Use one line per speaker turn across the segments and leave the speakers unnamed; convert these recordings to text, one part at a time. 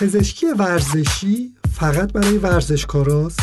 پزشکی ورزشی فقط برای ورزشکاراست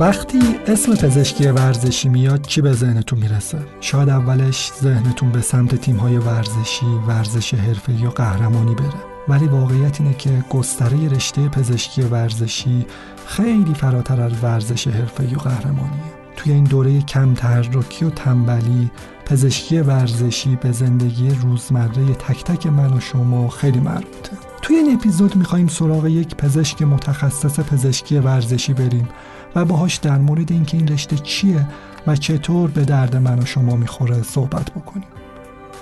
وقتی اسم پزشکی ورزشی میاد چی به ذهنتون می‌رسه؟ شاید اولش ذهنتون به سمت تیم‌های ورزشی، ورزش حرفه‌ای یا قهرمانی بره. ولی واقعیت اینه که گستره رشته پزشکی ورزشی خیلی فراتر از ورزش حرفه‌ای و قهرمانیه. توی این دوره کم تحرکی و تنبلی پزشکی ورزشی به زندگی روزمره تک تک من و شما خیلی مربوطه. توی این اپیزود می‌خوایم سراغ یک پزشک متخصص پزشکی ورزشی بریم و باهاش در مورد اینکه این رشته چیه و چطور به درد من و شما می‌خوره صحبت بکنیم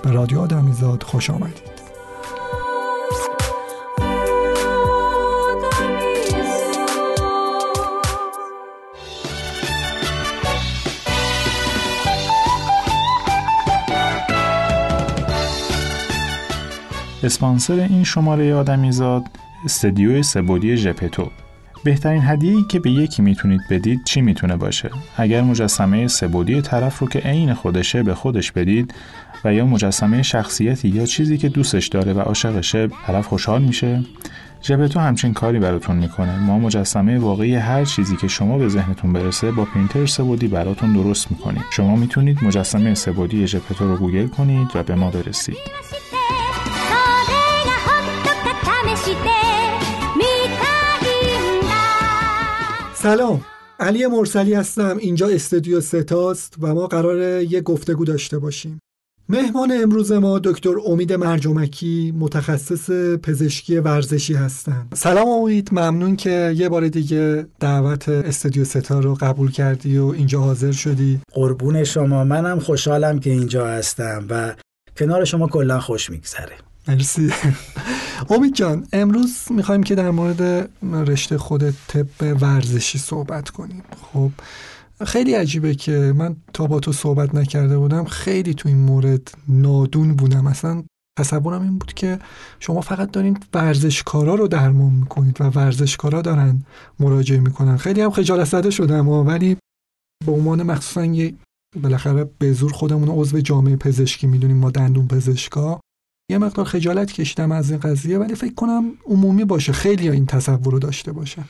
به رادیو آدمیزاد خوش آمدید
اسپانسر این شماره آدمیزاد استدیو سبودی ژپتو بهترین هدیه‌ای که به یکی می‌تونید بدید چی می‌تونه باشه؟ اگر مجسمه سبودی طرف رو که عین خودشه به خودش بدید و یا مجسمه شخصیتی یا چیزی که دوستش داره و عاشقشه طرف خوشحال میشه؟ جبتو همچین کاری براتون می‌کنه. ما مجسمه واقعی هر چیزی که شما به ذهنتون برسه با پرینتر سبودی براتون درست می‌کنید شما می‌تونید مجسمه سبودی جپتو رو گوگل کنید و به ما برسید.
سلام علی مرسلی هستم. اینجا استودیو ستاست و ما قرار یه گفتگو داشته باشیم. مهمان امروز ما دکتر امید مرجمکی متخصص پزشکی ورزشی هستند. سلام امید ممنون که یه بار دیگه دعوت استودیو ستا رو قبول کردی و اینجا حاضر شدی.
قربون شما منم خوشحالم که اینجا هستم و کنار شما کلا خوش میگذره.
مرسی. امید جان امروز می‌خوایم که در مورد رشته خود طب ورزشی صحبت کنیم. خب خیلی عجیبه که من تا با تو صحبت نکرده بودم خیلی تو این مورد نادون بودم. اصلا تصورم این بود که شما فقط دارین ورزشکارا رو درمان می‌کنید و ورزشکارا دارن مراجعه می‌کنن. خیلی هم خجالت زده شدم ولی به عنوان مخصوصا یه بالاخره به زور خودمون عضو جامعه پزشکی می‌دونیم ما دندون پزشکا. یه مقدار خجالت کشیدم از این قضیه ولی فکر کنم عمومی باشه خیلی این تصور رو داشته باشه.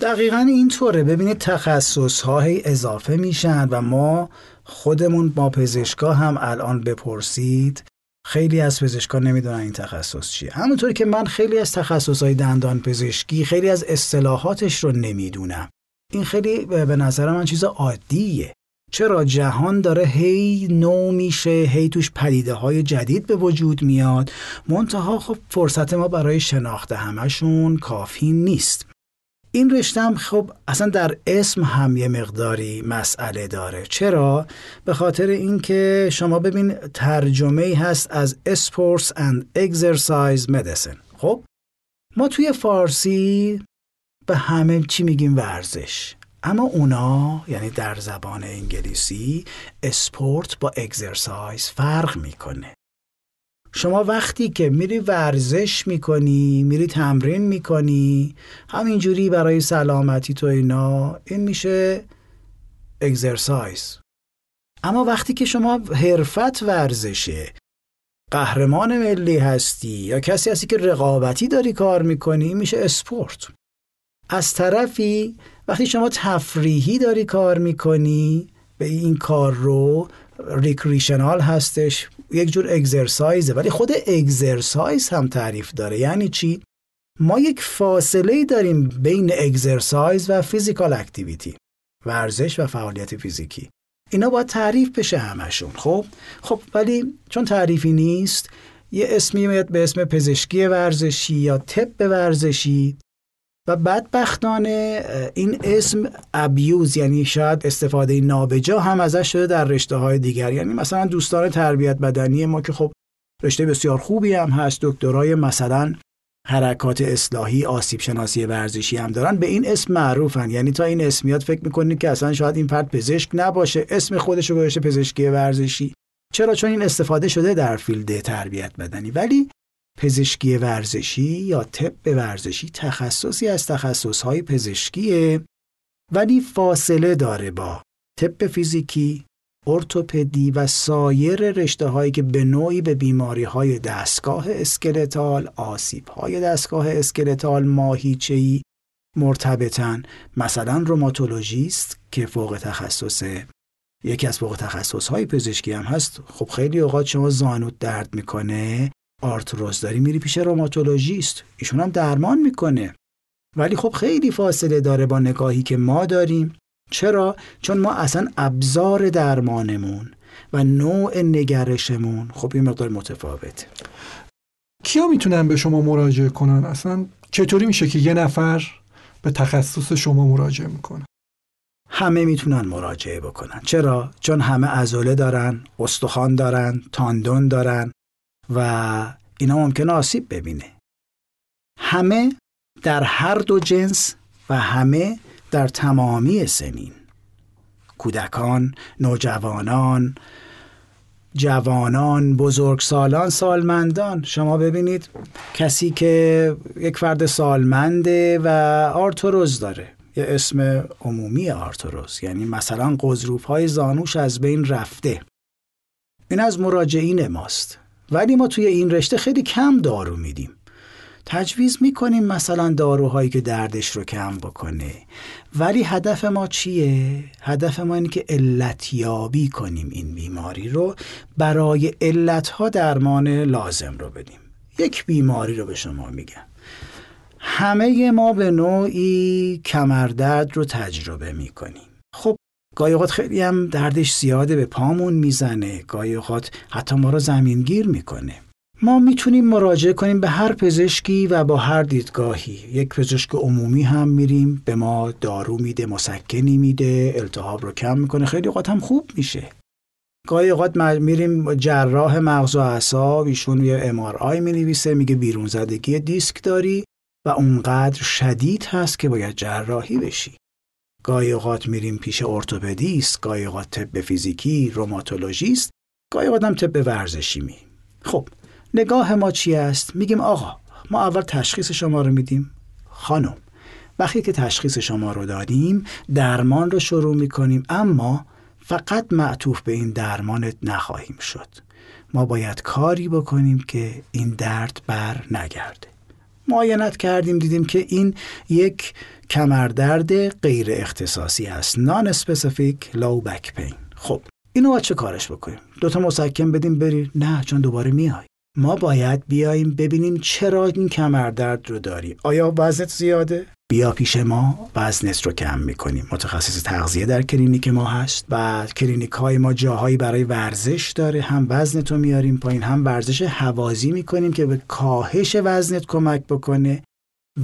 دقیقا اینطوره. ببینید تخصص های اضافه میشن و ما خودمون با پزشکا هم الان بپرسید خیلی از پزشکا نمی‌دونن این تخصص چیه. همونطوری که من خیلی از تخصص های دندان پزشکی خیلی از اصطلاحاتش رو نمی‌دونم. این خیلی به نظر من چیز عادیه. چرا جهان داره هی نو میشه هی توش پدیده های جدید به وجود میاد؟ منتها خب فرصت ما برای شناخت همشون کافی نیست. این رشتم خب اصلا در اسم هم یه مقداری مسئله داره. چرا؟ به خاطر اینکه شما ببین ترجمه هست از Sports and Exercise Medicine. خب؟ ما توی فارسی به همه چی میگیم ورزش. اما اونا یعنی در زبان انگلیسی اسپورت با اگزرسایز فرق می‌کنه. شما وقتی که میری ورزش می‌کنی میری تمرین می‌کنی همینجوری برای سلامتی تو اینا این میشه اگزرسایز. اما وقتی که شما حرفت ورزشه قهرمان ملی هستی یا کسی هستی که رقابتی داری کار می‌کنی میشه اسپورت. از طرفی وقتی شما تفریحی داری کار می‌کنی به این کار رو recreational هستش یک جور exercise ه ولی خود exercise هم تعریف داره. یعنی چی؟ ما یک فاصله داریم بین exercise و physical activity ورزش و فعالیت فیزیکی. اینا باید تعریف بشه همشون. خب؟ خب ولی چون تعریفی نیست یه اسمی میاد به اسم پزشکی ورزشی یا طب ورزشی. و بدبختانه این اسم abuse یعنی شاید استفاده نابجا هم ازش شده در رشته های دیگر. یعنی مثلا دوستان تربیت بدنی ما که خب رشته بسیار خوبی هم هست دکترای مثلا حرکات اصلاحی آسیب شناسی ورزشی هم دارن به این اسم معروفن. یعنی تا این اسم میاد فکر می‌کنید که اصلا شاید این فرد پزشک نباشه اسم خودش رو گذاشته پزشکی ورزشی. چرا؟ چون این استفاده شده در field تربیت بدنی. ولی پزشکی ورزشی یا طب ورزشی تخصصی از تخصصهای پزشکیه ولی فاصله داره با طب فیزیکی ارتوپدی و سایر رشته هایی که به نوعی به بیماری های دستگاه skeletal آسیب های دستگاه skeletal ماهیچه‌ای مرتبطن. مثلا روماتولوژیست که فوق تخصصه یکی از فوق تخصص های پزشکی هم هست. خب خیلی اوقات شما زانوت درد می‌کنه. آرتروز داری میری پیش روماتولوژیست ایشون هم درمان می‌کنه. ولی خب خیلی فاصله داره با نگاهی که ما داریم. چرا؟ چون ما اصلا ابزار درمانمون و نوع نگرشمون خب این مقدار متفاوته
کیا می‌تونن به شما مراجعه کنن؟ اصلا چطوری میشه که یه نفر به تخصص شما مراجعه می‌کنه؟
همه می‌تونن مراجعه بکنن. چرا؟ چون همه عضله دارن استخوان دارن تاندون دارن. و اینا ممکن آسیب ببینه. همه در هر دو جنس و همه در تمامی سنین. کودکان، نوجوانان، جوانان، بزرگسالان، سالمندان. شما ببینید کسی که یک فرد سالمنده و آرتروز داره. یه اسم عمومی آرتروز یعنی مثلا قضروف های زانوش از بین رفته. این از مراجعین ماست. ولی ما توی این رشته خیلی کم دارو میدیم. تجویز می‌کنیم مثلا داروهایی که دردش رو کم بکنه. ولی هدف ما چیه؟ هدف ما اینه که علتیابی کنیم این بیماری رو. برای علتها درمان لازم رو بدیم. یک بیماری رو به شما میگم. همه ما به نوعی کمردرد رو تجربه می‌کنیم. خب گاهی اوقات خیلی هم دردش زیاده به پامون می‌زنه. گاهی اوقات حتی ما رو زمینگیر می‌کنه. ما می‌تونیم مراجعه کنیم به هر پزشکی و با هر دیدگاهی. یک پزشک عمومی هم میریم به ما دارو میده مسکنی میده التهاب رو کم می‌کنه. خیلی اوقات هم خوب میشه. گاهی اوقات میریم جراح مغز و اعصاب ایشون یه ام آی می‌نویسه میگه بیرون زدگی دیسک داری و اونقدر شدید هست که باید جراحی بشی. گاهی اوقات میریم پیش ارتوپدیست گاهی اوقات طب فیزیکی روماتولوژیست گاهی اوقات هم طب ورزشی می خب نگاه ما چی است؟ میگیم آقا ما اول تشخیص شما رو میدیم. خانم وقتی که تشخیص شما رو دادیم درمان رو شروع می‌کنیم اما فقط معطوف به این درمانت نخواهیم شد. ما باید کاری بکنیم که این درد بر نگرده. معاینت کردیم دیدیم که این یک کمردرد غیر اختصاصی است. non-specific low back pain خب اینو باید چه کارش بکنیم؟ دوتا مسکن بدیم بری. نه چون دوباره میای. ما باید بیاییم ببینیم چرا این کمردرد رو داری. آیا وزنت زیاده؟ بیا پیش ما. وزنت رو کم می‌کنیم. متخصص تغذیه در کلینیک ما هست و کلینیک های ما جاهایی برای ورزش داره. هم وزنت رو میاریم پایین هم ورزش هوازی می‌کنیم که به کاهش وزنت کمک بکنه.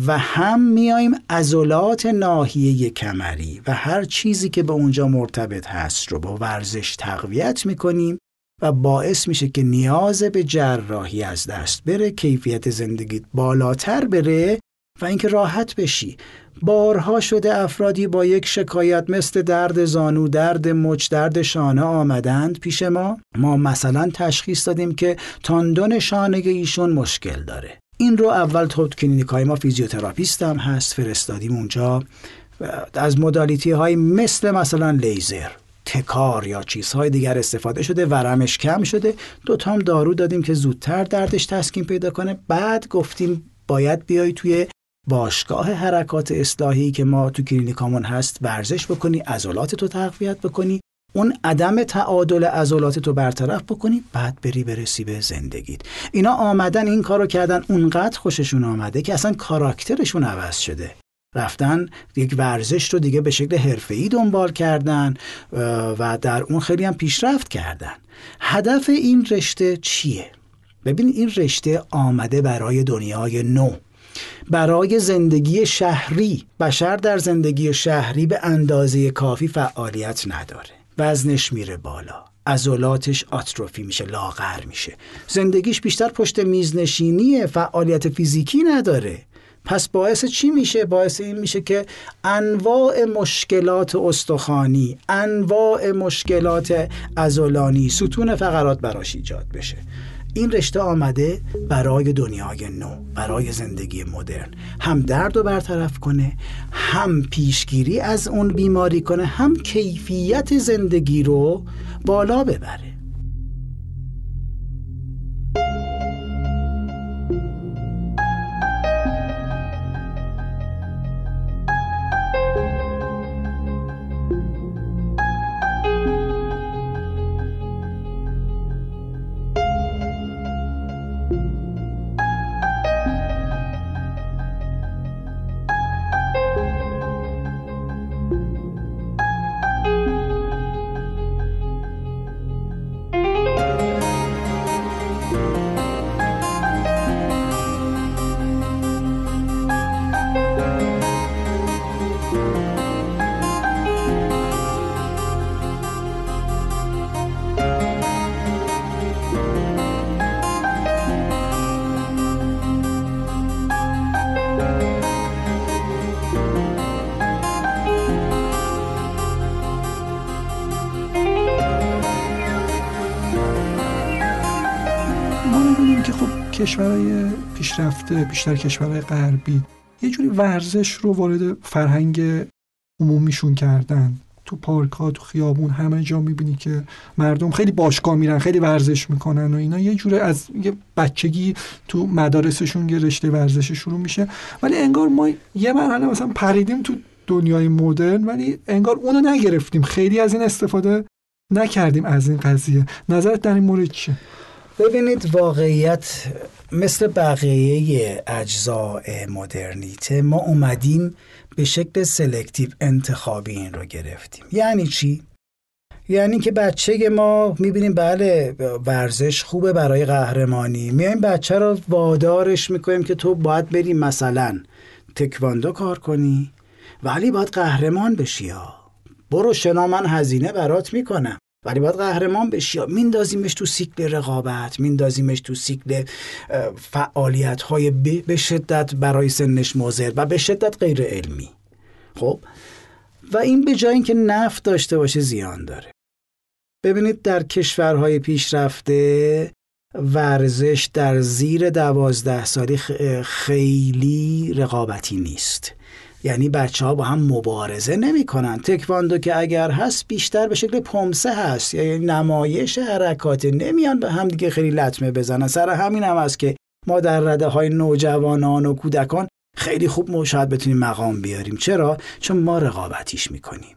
و هم میایم عضلات ناحیه کمری و هر چیزی که به اونجا مرتبط هست رو با ورزش تقویت می‌کنیم و باعث میشه که نیاز به جراحی از دست بره کیفیت زندگیت بالاتر بره و اینکه راحت بشی. بارها شده افرادی با یک شکایت مثل درد زانو، درد مچ، درد شانه آمدند پیش ما. ما مثلا تشخیص دادیم که تاندون شانه ایشون مشکل داره. این رو اول تو کلینیک های ما فیزیوتراپیست هم هست فرستادیم اونجا. از modality های مثل مثلا لیزر tecar یا چیزهای دیگر استفاده شده ورمش کم شده. دو هم دارو دادیم که زودتر دردش تسکین پیدا کنه. بعد گفتیم باید بیای توی باشگاه حرکات اصلاحی که ما تو کلینیکامون هست ورزش بکنی عضلاتتو تقویت بکنی. اون عدم تعادل عضلات تو برطرف بکنی بعد بری برسی به زندگیت. اینا آمدن این کارو کردن اونقدر خوششون آمده که اصلا کاراکترشون عوض شده. رفتن یک ورزش رو دیگه به شکل حرفه‌ای دنبال کردن و در اون خیلی هم پیشرفت کردن. هدف این رشته چیه؟ ببین این رشته آمده برای دنیای نو. برای زندگی شهری. بشر در زندگی شهری به اندازه کافی فعالیت نداره. وزنش میره بالا. عضلاتش آتروفی میشه لاغر میشه. زندگیش بیشتر پشت میزنشینی فعالیت فیزیکی نداره. پس باعث چی میشه؟ باعث این میشه که انواع مشکلات استخوانی انواع مشکلات ازولانی ستون فقرات براش ایجاد بشه. این رشته آمده برای دنیای نو برای زندگی مدرن. هم درد رو برطرف کنه هم پیشگیری از اون بیماری کنه هم کیفیت زندگی رو بالا ببره.
پیشرفته بیشتر کشورهای غربی. یه جوری ورزش رو وارد فرهنگ عمومیشون کردن. تو پارک ها تو خیابون همه جا می‌بینی که مردم خیلی باشگاه میرن خیلی ورزش می‌کنن و اینا. یه جوری از یه بچگی تو مدارسشون یه رشته ورزش شروع میشه. ولی انگار ما یه مرحله مثلا پریدیم تو دنیای مدرن ولی انگار اونو نگرفتیم. خیلی از این استفاده نکردیم از این قضیه. نظرت در این مورد چیه؟
ببینید واقعیت مثل بقیه اجزاء مدرنیته ما اومدیم به شکل سلکتیو انتخابی این رو گرفتیم. یعنی چی؟ یعنی که بچه ما می‌بینیم بله ورزش خوبه برای قهرمانی. میایم بچه رو وادارش می‌کنیم که تو باید بریم مثلا تکواندو کار کنی ولی باید قهرمان بشی ها. برو شنا من هزینه برات می‌کنم. ولی باید قهرمان بشی. میندازیمش تو سیکل رقابت میندازیمش تو سیکل فعالیت های به شدت برای سنش مضر و به شدت غیر علمی. خب؟ و این به جای اینکه نفت داشته باشه زیان داره. ببینید در کشورهای پیشرفته ورزش در زیر دوازده سالی خیلی رقابتی نیست. یعنی بچه ها با هم مبارزه نمی‌کنن. تکواندو که اگر هست بیشتر به شکل پمسه هست یعنی نمایش حرکات نمیان به هم دیگه خیلی لطمه بزنن. سر همین هم است که ما در رده های نوجوانان و کودکان خیلی خوب شاید بتونیم مقام بیاریم. چرا؟ چون ما رقابتیش می‌کنیم.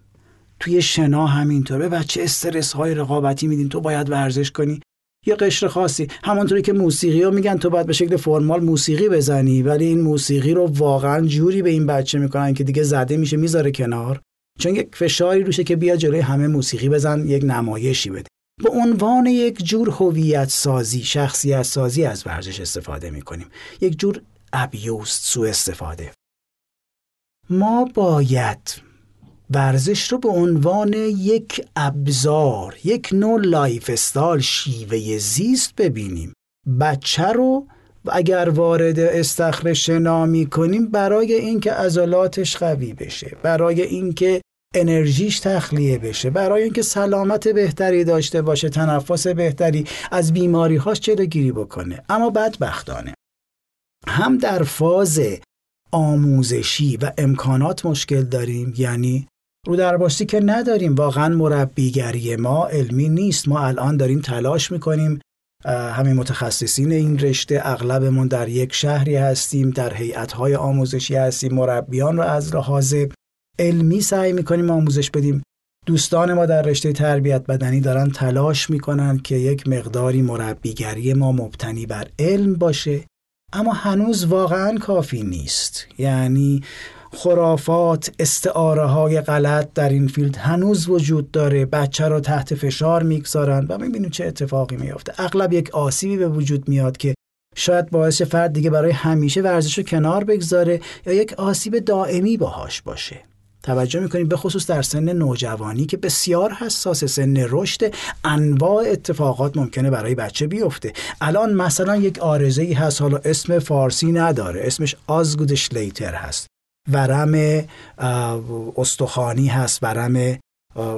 توی شنا همینطور به بچه استرس های رقابتی میدیم تو باید ورزش کنی. یه قشر خاصی. همونطوری که موسیقی ها میگن تو باید به شکل فرمال موسیقی بزنی ولی این موسیقی رو واقعا جوری به این بچه می‌کنن که دیگه زده میشه می‌ذاره کنار. چون یک فشاری روشه که بیا جلوی همه موسیقی بزن یک نمایشی بده. به عنوان یک جور هویت سازی شخصیت سازی از ورزش استفاده می‌کنیم. یک جور abuse ست سو استفاده. ما باید ورزش رو به عنوان یک ابزار یک نوع lifestyle شیوه زیست ببینیم. بچه رو اگر وارد استخر شنا کنیم برای اینکه عضلاتش قوی بشه برای اینکه انرژیش تخلیه بشه برای اینکه سلامت بهتری داشته باشه تنفس بهتری از بیماری هاش جلوگیری بکنه. اما بدبختانه. هم در فاز آموزشی و امکانات مشکل داریم یعنی رو درباستی که نداریم واقعا مربیگری ما علمی نیست. ما الان داریم تلاش می‌کنیم همین متخصصین این رشته اغلبمون در یک شهری هستیم در هیئت‌های آموزشی هستیم مربیان رو از لحاظ علمی سعی می‌کنیم آموزش بدیم. دوستان ما در رشته تربیت بدنی دارن تلاش می‌کنن که یک مقداری مربیگری ما مبتنی بر علم باشه اما هنوز واقعا کافی نیست. یعنی خرافات استعاره های غلط در این field هنوز وجود داره. بچه رو تحت فشار می‌گذارن و می‌بینیم چه اتفاقی میافته. اغلب یک آسیبی به وجود میاد که شاید باعث فرد دیگه برای همیشه ورزش رو کنار بگذاره یا یک آسیب دائمی باهاش باشه. توجه می‌کنیم به خصوص در سن نوجوانی که بسیار حساس سن رشد انواع اتفاقات ممکنه برای بچه بیفته. الان مثلا یک آرزه ای هست حالا اسم فارسی نداره. اسمش آزگودشلیتر هست. ورم استخوانی هست ورم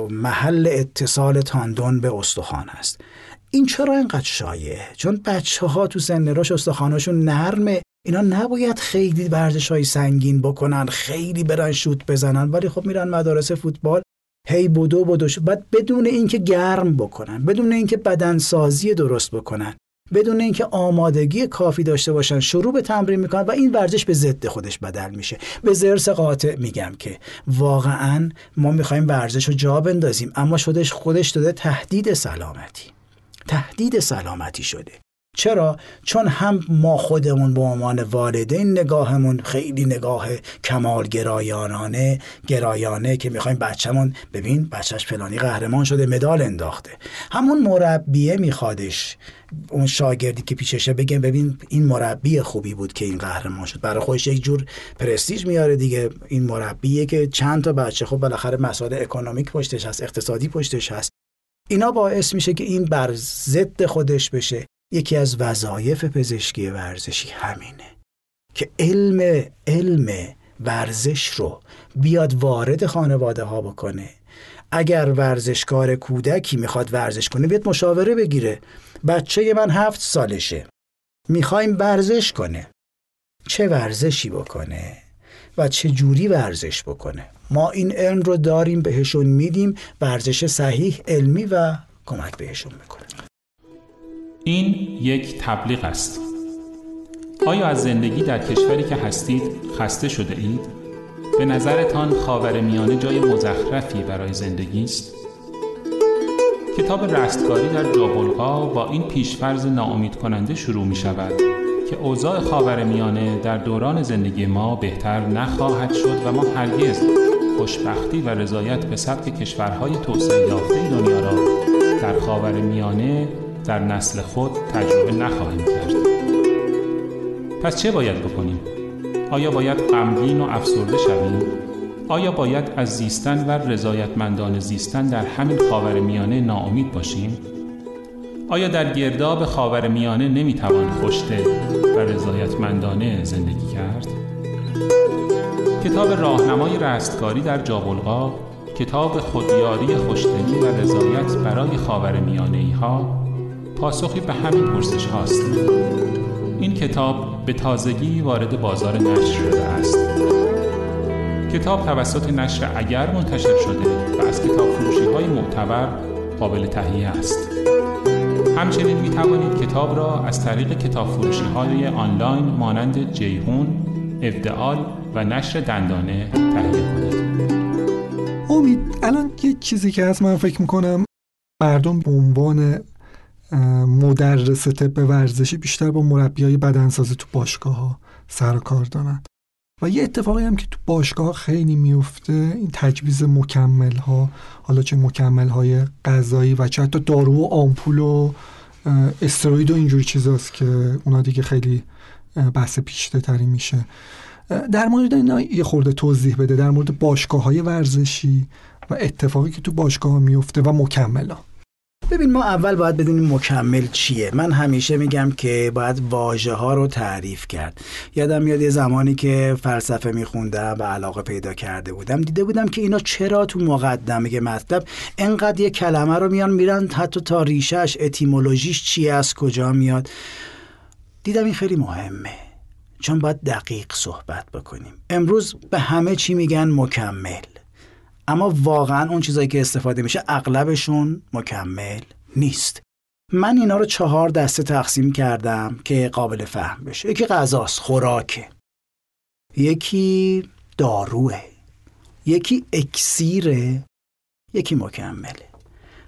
محل اتصال تاندون به استخوان هست این چرا اینقدر شایعه چون بچه ها تو سن راش استخواناشون نرمه. اینا نباید خیلی ورزش های سنگین بکنن خیلی برن شوت بزنن ولی خب میرن مدارس فوتبال. هی بدو بدو بعد بدون اینکه گرم بکنن بدون اینکه بدنسازی درست بکنن بدون اینکه آمادگی کافی داشته باشن شروع به تمرین می‌کنن و این ورزش به ضد خودش بدل میشه. به زرس قاطع میگم که واقعا ما می‌خوایم ورزش رو جا بندازیم اما شدش خودش داده تهدید سلامتی. تهدید سلامتی شده. چرا؟ چون هم ما خودمون به عنوان والدین نگاهمون خیلی نگاه کمال گرایانانه گرایانه که می‌خوایم بچهمون ببین بچهش فلانی قهرمان شده مدال انداخته. همون مربیه میخوادش. اون شاگردی که پیششه بگم ببین این مربی خوبی بود که این قهرمان شد. برای خودش یک جور پرستیژ میاره دیگه. این مربیه که چند تا بچه خب بالاخره مسائل اکونومیک پشتش هست اقتصادی پشتش هست. اینا باعث میشه که این بر ضد خودش بشه. یکی از وظایف پزشکی ورزشی همینه که علم علم ورزش رو بیاد وارد خانواده ها بکنه. اگر ورزشکار کودکی می‌خواد ورزش کنه بیاد مشاوره بگیره. بچه من هفت سالشه. می‌خوایم ورزش کنه. چه ورزشی بکنه و چه جوری ورزش بکنه؟ ما این علم رو داریم بهشون میدیم. ورزش صحیح علمی و کمک بهشون می‌کنه.
این یک تبلیغ است آیا از زندگی در کشوری که هستید خسته شده اید؟ به نظرتان خاور میانه جای مزخرفی برای زندگی است؟ کتاب رستگاری در جابلقا با این پیشفرز ناامید کننده شروع می شود که اوضاع خاور میانه در دوران زندگی ما بهتر نخواهد شد و ما هرگز خوشبختی و رضایت به سبک کشورهای توسعه یافته دنیا را در خاور میانه در نسل خود تجربه نخواهیم کرد پس چه باید بکنیم؟ آیا باید غمگین و افسرده شویم؟ آیا باید از زیستن و رضایتمندان زیستن در همین خاور میانه ناامید باشیم؟ آیا در گرداب خاور میانه نمی‌توان خوشته و رضایتمندانه زندگی کرد؟ کتاب راهنمای رستگاری در جابلغا کتاب خودیاری خوشدلی و رضایت برای خاور میانه ها پاسخی به همین پرسش هاست. این کتاب به تازگی وارد بازار نشر شده است. کتاب توسط نشر اگر منتشر شده و از کتاب فروشی های معتبر قابل تهیه است. همچنین می توانید کتاب را از طریق کتاب فروشی های آنلاین مانند جیهون، افدعال و نشر دندانه تهیه کنید.
امید الان یه چیزی که از من فکر می‌کنم مردم به عنوان مدرس طب ورزشی بیشتر با مربی های بدنسازی تو باشگاه ها سر کار دارن. و یه اتفاقی هم که تو باشگاه خیلی میفته این تجویز مکمل ها حالا چه مکمل های غذایی و چه حتی دارو و آمپول و استروید و اینجور چیزاست که اونا دیگه خیلی بحث پیشته تری میشه. در مورد اینا یه خورده توضیح بده. در مورد باشگاه های ورزشی و اتفاقی که تو باشگاه میفته و مکمل ها.
ببین ما اول باید بدونیم مکمل چیه. من همیشه میگم که باید واژه ها رو تعریف کرد. یادم میاد یه زمانی که فلسفه میخوندم و علاقه پیدا کرده بودم دیده بودم که اینا چرا تو مقدمه مطلب انقدر یه کلمه رو میان میرن حتی تا ریشش اتیمولوژیش چیه از کجا میاد. دیدم این خیلی مهمه. چون باید دقیق صحبت بکنیم. امروز به همه چی میگن مکمل. اما واقعا اون چیزایی که استفاده میشه اغلبشون مکمل نیست. من اینا رو چهار دسته تقسیم کردم که قابل فهم بشه. یکی غذاست خوراکه. یکی داروه. یکی اکسیره. یکی مکمله.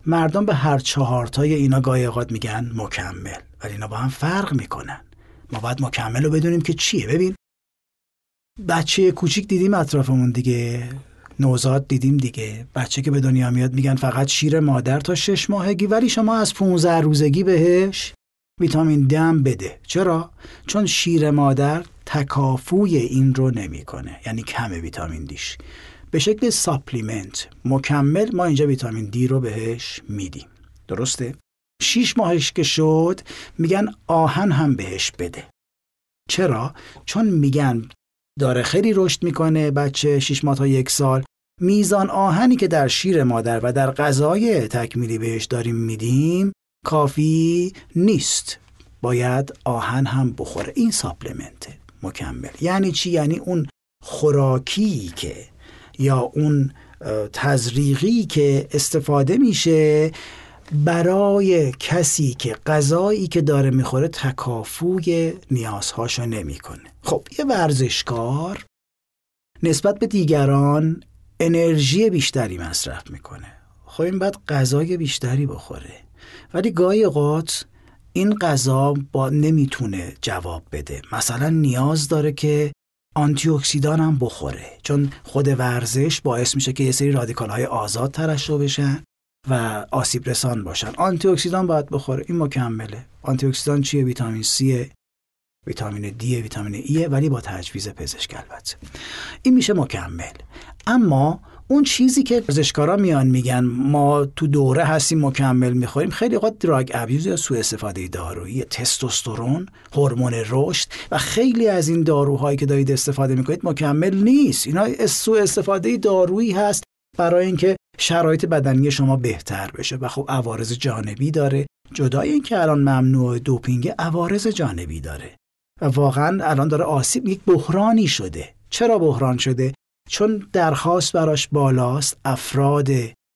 مردم به هر چهارتای اینا گاهی اوقات میگن مکمل. ولی اینا با هم فرق می‌کنن. ما باید مکمل رو بدونیم که چیه. ببین بچه کوچیک دیدیم اطرافمون دیگه؟ نوزاد دیدیم دیگه. بچه که به دنیا میاد میگن فقط شیر مادر تا شش ماهگی ولی شما از 15 روزگی بهش ویتامین دم بده. چرا؟ چون شیر مادر تکافوی این رو نمی‌کنه یعنی کم ویتامین دیش. به شکل ساپلیمنت مکمل ما اینجا ویتامین دی رو بهش میدیم. درسته؟ شیش ماهش که شد میگن آهن هم بهش بده. چرا؟ چون میگن داره خیلی رشد می‌کنه بچه 6 ماه تا یک سال. میزان آهنی که در شیر مادر و در غذای تکمیلی بهش داریم میدیم کافی نیست. باید آهن هم بخوره. این ساپلمنته مکمل. یعنی چی؟ یعنی اون خوراکی که یا اون تزریقی که استفاده میشه برای کسی که غذایی که داره می‌خوره تکافوی نیازهاشو نمی‌کنه. خب یه ورزشکار نسبت به دیگران انرژی بیشتری مصرف می‌کنه. خب این باید غذای بیشتری بخوره. ولی گاهی اوقات این غذا با نمی‌تونه جواب بده. مثلا نیاز داره که آنتی اکسیدان هم بخوره. چون خود ورزش باعث میشه که یه سری رادیکال های آزاد ترشح بشن و آسیب رسان باشن. آنتی اکسیدان باید بخوره. این مکمله. آنتی اکسیدان چیه؟ ویتامین C ویتامین دی ویتامین ای ولی با تجویز پزشک البته. این میشه مکمل. اما اون چیزی که ورزشکارا میان میگن ما تو دوره هستیم مکمل می‌خوریم خیلی اوقات drug abuse یا سوء استفاده دارویی تستوسترون هورمون رشد و خیلی از این داروهایی که دارید استفاده می‌کنید مکمل نیست. اینا سوء استفاده دارویی هست برای اینکه شرایط بدنی شما بهتر بشه. و خب عوارض جانبی داره. جدای اینکه الان ممنوع دوپینگ عوارض جانبی داره. و واقعا الان داره آسیب یک بحرانی شده. چرا بحران شده؟ چون درخواست براش بالاست افراد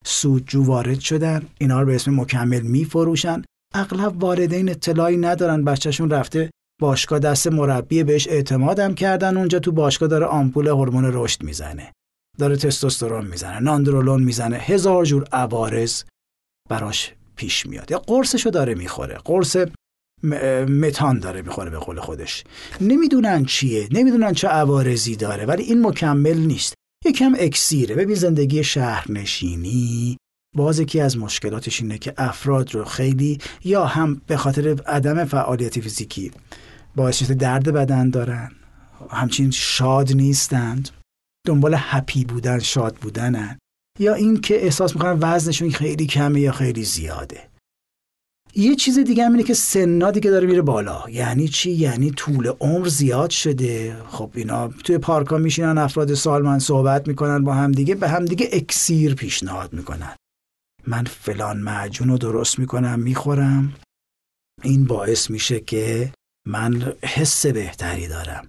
سودجو وارد شدن اینا رو به اسم مکمل میفروشن. اغلب والدین اطلاعی ندارن بچهشون رفته باشگاه دست مربی بهش اعتمادم کردن اونجا تو باشگاه داره آمپول هورمون رشد می‌زنه. داره تستوسترون می‌زنه ناندرولون می‌زنه هزار جور عوارض براش پیش میاد. یا قرصشو داره می‌خوره. قرص متان داره می‌خوره به قول خودش. نمی‌دونن چیه نمی‌دونن چه عوارضی داره ولی این مکمل نیست. یکم اکسیره. ببین زندگی شهرنشینی. باز یکی از مشکلاتش اینه که افراد رو خیلی یا هم به خاطر عدم فعالیت فیزیکی باعث درد بدن دارن همچین شاد نیستند دنبال هپی بودن شاد بودنن یا این که احساس می‌کنن وزنشون خیلی کمه یا خیلی زیاده. یه چیز دیگه هم اینه که سنا دیگه داره میره بالا. یعنی چی؟ یعنی طول عمر زیاد شده. خب اینا توی پارک ها میشینن افراد سالمند صحبت می‌کنن با هم دیگه به هم دیگه اکسیر پیشنهاد می‌کنن. من فلان معجون رو درست می‌کنم می‌خورم. این باعث میشه که من حس بهتری دارم.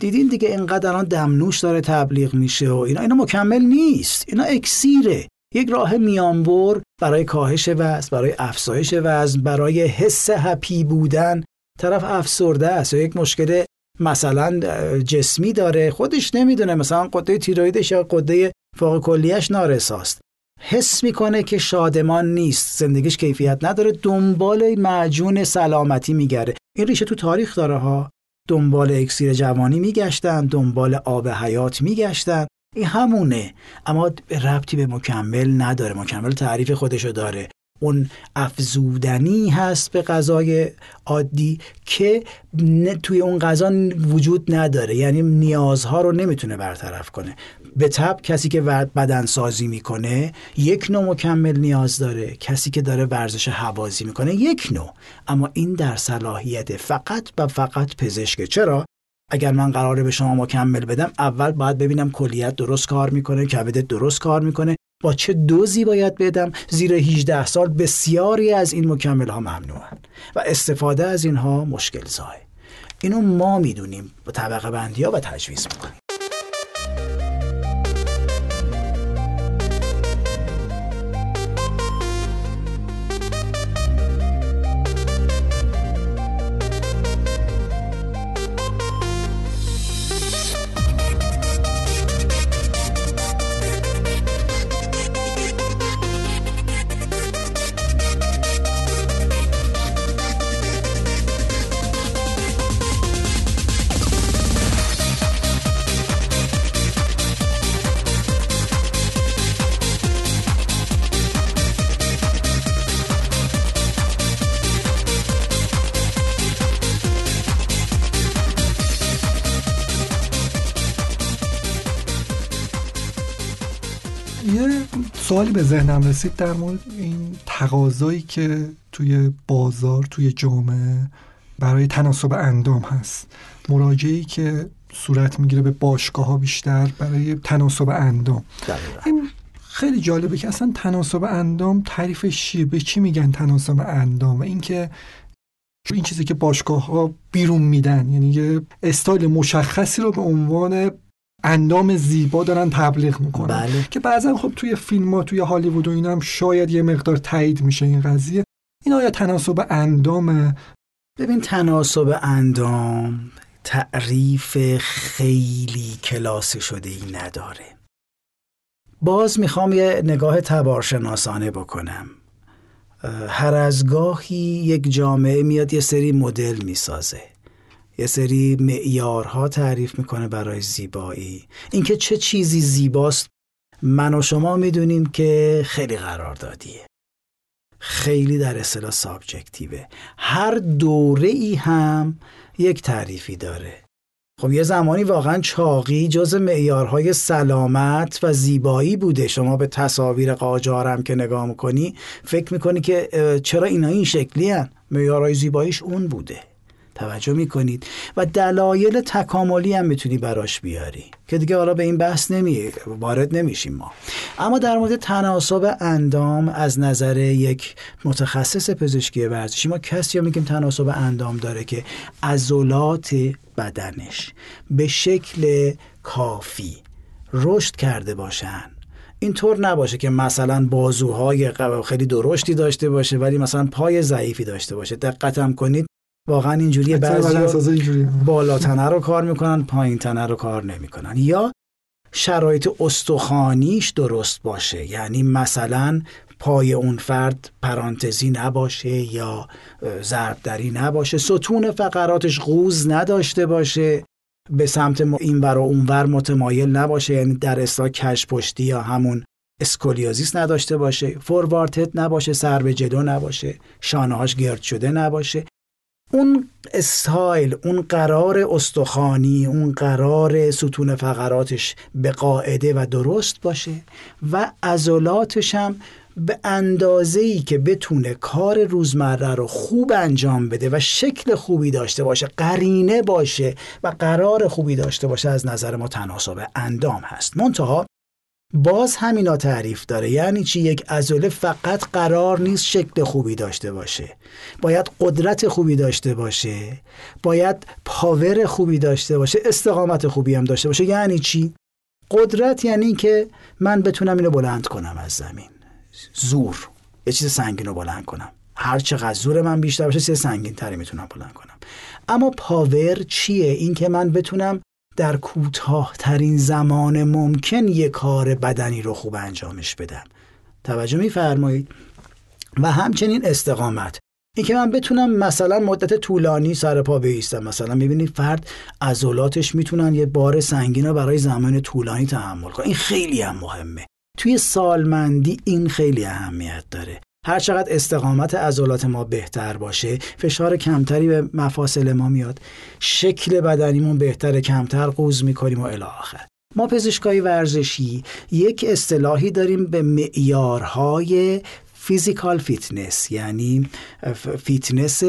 دیدین دیگه اینقدر الان دمنوش داره تبلیغ میشه و اینا. اینا مکمل نیست. اینا اکسیره. یک راه میانبر برای کاهش وزن برای افزایش وزن برای حس هپی بودن طرف افسرده است. یا یک مشکل مثلا جسمی داره. خودش نمی‌دونه مثلا قده تیرویدش یا قده فوق کلیش نارساست. حس می‌کنه که شادمان نیست. زندگیش کیفیت نداره. دنبال معجون سلامتی میگره. این ریشه تو تاریخ داره ها. دنبال اکسیر جوانی میگشتن. دنبال آب حیات میگشتن. این همونه. اما ربطی به مکمل نداره. مکمل تعریف خودشو داره. اون افزودنی هست به غذای عادی که توی اون غذا وجود نداره. یعنی نیازها رو نمی‌تونه برطرف کنه. به تب کسی که بدن سازی می‌کنه یک نوع مکمل نیاز داره. کسی که داره ورزش حوازی می‌کنه یک نوع. اما این در صلاحیت فقط و فقط پزشکه. چرا؟ اگر من قراره به شما مکمل بدم اول باید ببینم کلیت درست کار می‌کنه کبدت درست کار می‌کنه. با چه دوزی باید بدم؟ زیر 18 سال بسیاری از این مکمل ها ممنوعن و استفاده از اینها مشکل زای. اینو ما می‌دونیم با طبقه بندی ها و تجویز می‌کنیم.
سوالی به ذهنم رسید در مورد این تقاضایی که توی بازار توی جامعه برای تناسب اندام هست. مراجعی که صورت می‌گیره به باشگاه ها بیشتر برای تناسب اندام. این خیلی جالبه که اصلا تناسب اندام تعریفش چیه به چی میگن تناسب اندام و اینکه این چیزی که باشگاه ها بیرون میدن یعنی یه استایل مشخصی رو به عنوان اندام زیبا دارن تبلیغ می‌کنن.
بله.
که بعضا خب توی فیلم ها توی هالیوود و اینا هم شاید یه مقدار تایید میشه این قضیه. این آیا تناسب اندام.
ببین تناسب اندام تعریف خیلی کلاس شده ای نداره. باز می‌خوام یه نگاه تبارشناسانه بکنم. هر از گاهی یک جامعه میاد یه سری مدل می‌سازه. یه سری معیارها تعریف می‌کنه برای زیبایی. اینکه چه چیزی زیباست من و شما می‌دونیم که خیلی قراردادیه خیلی در اصطلاح سابجکتیوه. هر دوره ای هم یک تعریفی داره. خب یه زمانی واقعا چاقی جز معیارهای سلامت و زیبایی بوده. شما به تصاویر قاجارم که نگاه می‌کنی فکر می‌کنی که چرا اینا این شکلی هن؟ معیارهای زیباییش اون بوده. توجه می‌کنید و دلایل تکاملی هم می‌تونی براش بیاری که دیگه حالا به این بحث نمی وارد نمیشیم ما. اما در مورد تناسب اندام از نظر یک متخصص پزشکی ورزشی ما کسی میگیم تناسب اندام داره که عضلات بدنش به شکل کافی رشد کرده باشن. اینطور نباشه که مثلا بازوهای خیلی درشتی داشته باشه ولی مثلا پای ضعیفی داشته باشه. دقتم کنید واقعا اینجوری بعضی بالاتنه رو کار می‌کنن پایین تنه رو کار نمی‌کنن. یا شرایط استخوانیش درست باشه. یعنی مثلا پای اون فرد پرانتزی نباشه یا ضربدری نباشه ستون فقراتش قوز نداشته باشه به سمت این ور و اون ور متمایل نباشه یعنی در اصلاح کش پشتی یا همون اسکولیازیس نداشته باشه فوروارتت نباشه سر به جلو نباشه شانهاش گرد شده نباشه. اون استایل اون قرار استخوانی اون قرار ستون فقراتش به قاعده و درست باشه و عضلاتش هم به اندازه ای که بتونه کار روزمره رو خوب انجام بده و شکل خوبی داشته باشه قرینه باشه و قرار خوبی داشته باشه از نظر ما تناسب اندام هست. منتها باز همینا تعریف داره. یعنی چی؟ یک عضله فقط قرار نیست شکل خوبی داشته باشه. باید قدرت خوبی داشته باشه. باید پاور خوبی داشته باشه. استقامت خوبی هم داشته باشه. یعنی چی؟ قدرت یعنی که من بتونم اینو بلند کنم از زمین. زور. یه چیز سنگین رو بلند کنم. هر چقدر زور من بیشتر باشه چیز سنگین تری می‌تونم بلند کنم. اما پاور چیه؟ این که من بتونم در کوتاهترین زمان ممکن یک کار بدنی رو خوب انجامش بدم. توجه میفرمایید؟ و همچنین استقامت. این که من بتونم مثلا مدت طولانی سر پا بیستم. مثلا می‌بینید فرد عضلاتش می‌تونن یه بار سنگین رو برای زمان طولانی تحمل کنن. این خیلی هم مهمه. توی سالمندی این خیلی اهمیت داره. هر چقدر استقامت عضلات ما بهتر باشه فشار کمتری به مفاصل ما میاد. شکل بدنیمون بهتر کمتر قوز می‌کنیم و الی آخر. ما پزشکای ورزشی یک اصطلاحی داریم به معیارهای physical fitness یعنی فیتنس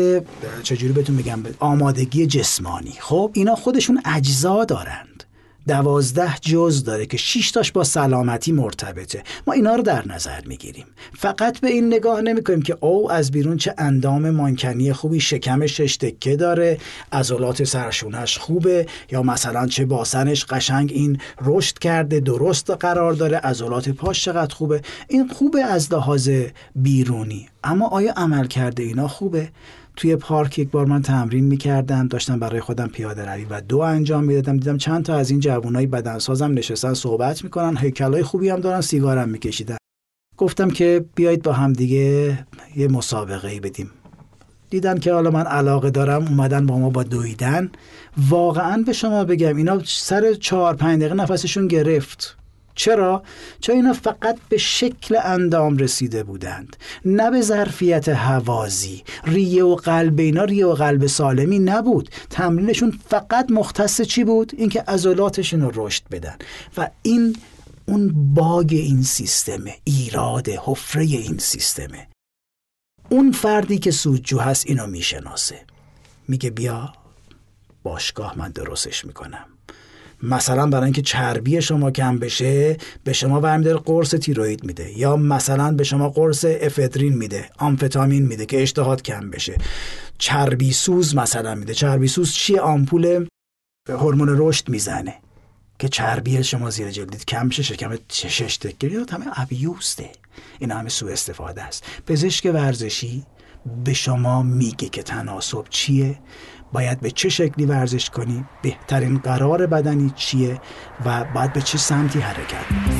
چجوری بهتون بگم آمادگی جسمانی. خب اینا خودشون اجزا دارند. دوازده جز داره که شش تاش با سلامتی مرتبطه. ما اینا رو در نظر می‌گیریم. فقط به این نگاه نمی‌کنیم که او از بیرون چه اندام مانکنی خوبی شکمش شش تکه داره عضلات سرشونش خوبه یا مثلا چه باسنش قشنگ این رشد کرده درست قرار داره عضلات پاش چقدر خوبه. این خوبه از لحاظ بیرونی. اما آیا عمل کرده اینا خوبه؟ توی پارک یک بار من تمرین می‌کردم داشتم برای خودم پیاده روی و دو انجام می‌دادم. دیدم چند تا از این جوانای بدنسازم نشستن صحبت می‌کنن هیکلای خوبی هم دارن سیگارم میکشیدن. گفتم که بیایید با هم دیگه یه مسابقه ای بدیم. دیدن که حالا من علاقه دارم اومدن با ما با دویدن. واقعا به شما بگم اینا سر چهار پنج دقیقه نفسشون گرفت. چرا؟ چون اینا فقط به شکل اندام رسیده بودند. نه به ظرفیت هوازی ریه و قلب اینا ریه و قلب سالمی نبود. تمرینشون فقط مختص چی بود؟ اینکه عضلاتشون رو رشد بدن. و این اون باگ این سیستمه ایراد حفره این سیستمه. اون فردی که سودجو هست اینو می‌شناسه. میگه بیا باشگاه من درستش می‌کنم. مثلا برای اینکه چربی شما کم بشه به شما برمیداره قرص تیروید میده. یا مثلا به شما قرص افدرین میده آمفتامین میده که اشتهات کم بشه. چربی سوز مثلا میده. چربی سوز چیه؟ آمپول هورمون رشد می‌زنه که چربی شما زیر جلدید کم شه شکم شش تکه. یا همه ابیوسته این همه سوء استفاده است. پزشک ورزشی به شما میگه که تناسب چیه؟ باید به چه شکلی ورزش کنی بهترین قرار بدنی چیه و باید به چه سمتی حرکت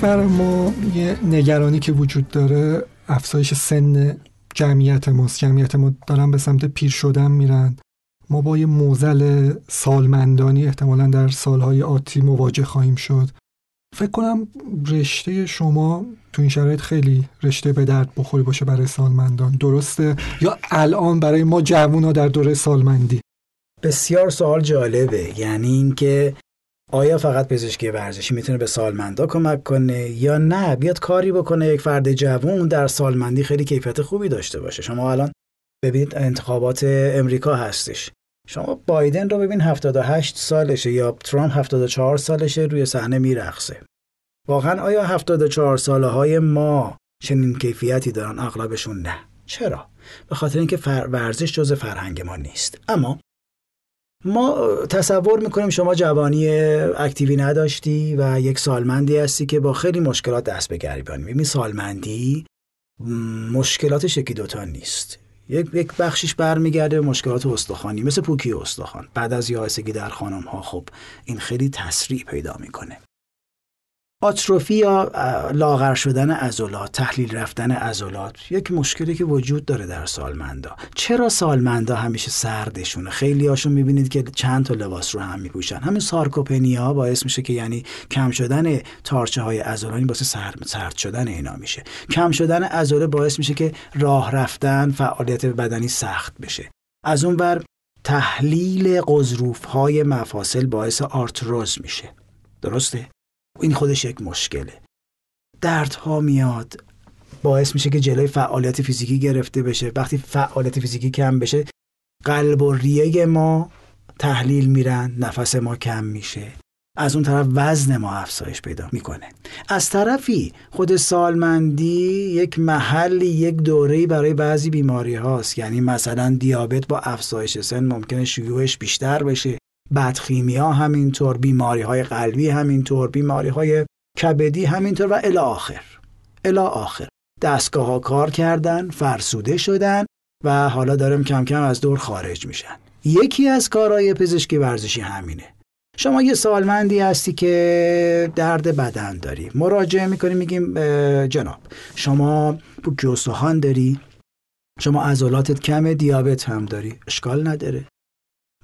کشور ما یه نگرانی که وجود داره افزایش سن جمعیت ماست. جمعیت ما دارن به سمت پیر شدن میرن. ما با یه موزل سالمندانی احتمالا در سالهای آتی مواجه خواهیم شد. فکر کنم رشته شما تو این شرایط خیلی رشته به درد بخوری باشه برای سالمندان. درسته؟ یا الان برای ما جوونا در دوره سالمندی؟
بسیار سوال جالبه. یعنی اینکه آیا فقط پزشکی ورزشی می‌تونه به سالمندا کمک کنه یا نه؟ بیاد کاری بکنه یک فرد جوون در سالمندی خیلی کیفیت خوبی داشته باشه. شما الان ببینید انتخابات امریکا هستش. شما بایدن رو ببین 78 سالشه یا ترامپ 74 سالشه روی صحنه میرقصه. واقعا آیا 74 ساله های ما چنین کیفیتی دارن؟ اغلبشون نه. چرا؟ به خاطر اینکه ورزش جز فرهنگ ما نیست. اما ما تصور می‌کنیم شما جوانی اکتیوی نداشتی و یک سالمندی هستی که با خیلی مشکلات دست به گریبان می‌بینی سالمندی مشکلاتش یکی دوتا نیست. یک یک بخشش برمیگرده به مشکلات استخوانی مثل پوکی استخوان. بعد از یائسگی در خانم ها خب این خیلی تسریع پیدا می‌کنه. آتروفی یا لاغر شدن عضلات تحلیل رفتن عضلات یک مشکلی که وجود داره در سالمندا. چرا سالمندا همیشه سردشونه؟ خیلی هاشون می‌بینید که چند تا لباس رو هم میپوشن. همین سارکوپنیا باعث میشه که یعنی کم شدن تارچه های عضلانی باعث سرد, سرد شدن اینا میشه. کم شدن عضله باعث میشه که راه رفتن فعالیت بدنی سخت بشه. از اون بر تحلیل قضروف های مفاصل باعث آرتروز میشه. درسته؟ این خودش یک مشکله. دردها میاد. باعث میشه که جلوی فعالیت فیزیکی گرفته بشه. وقتی فعالیت فیزیکی کم بشه قلب و ریه ما تحلیل میرن نفس ما کم میشه. از اون طرف وزن ما افزایش پیدا می‌کنه. از طرفی خود سالمندی یک محل یک دوره برای بعضی بیماری هاست یعنی مثلا دیابت با افزایش سن ممکنه شیوعش بیشتر بشه. بدخیمیا همینطور بیماری های قلبی همینطور بیماری های کبدی همینطور و الی آخر. الی آخر. دستگاه ها کار کردن فرسوده شدن و حالا دارم کم کم از دور خارج میشن. یکی از کارهای پزشکی ورزشی همینه. شما یه سالمندی هستی که درد بدن داری. مراجعه می‌کنی میگیم جناب شما پوکی داری؟ شما عضلاتت کم دیابت هم داری. اشکال نداره.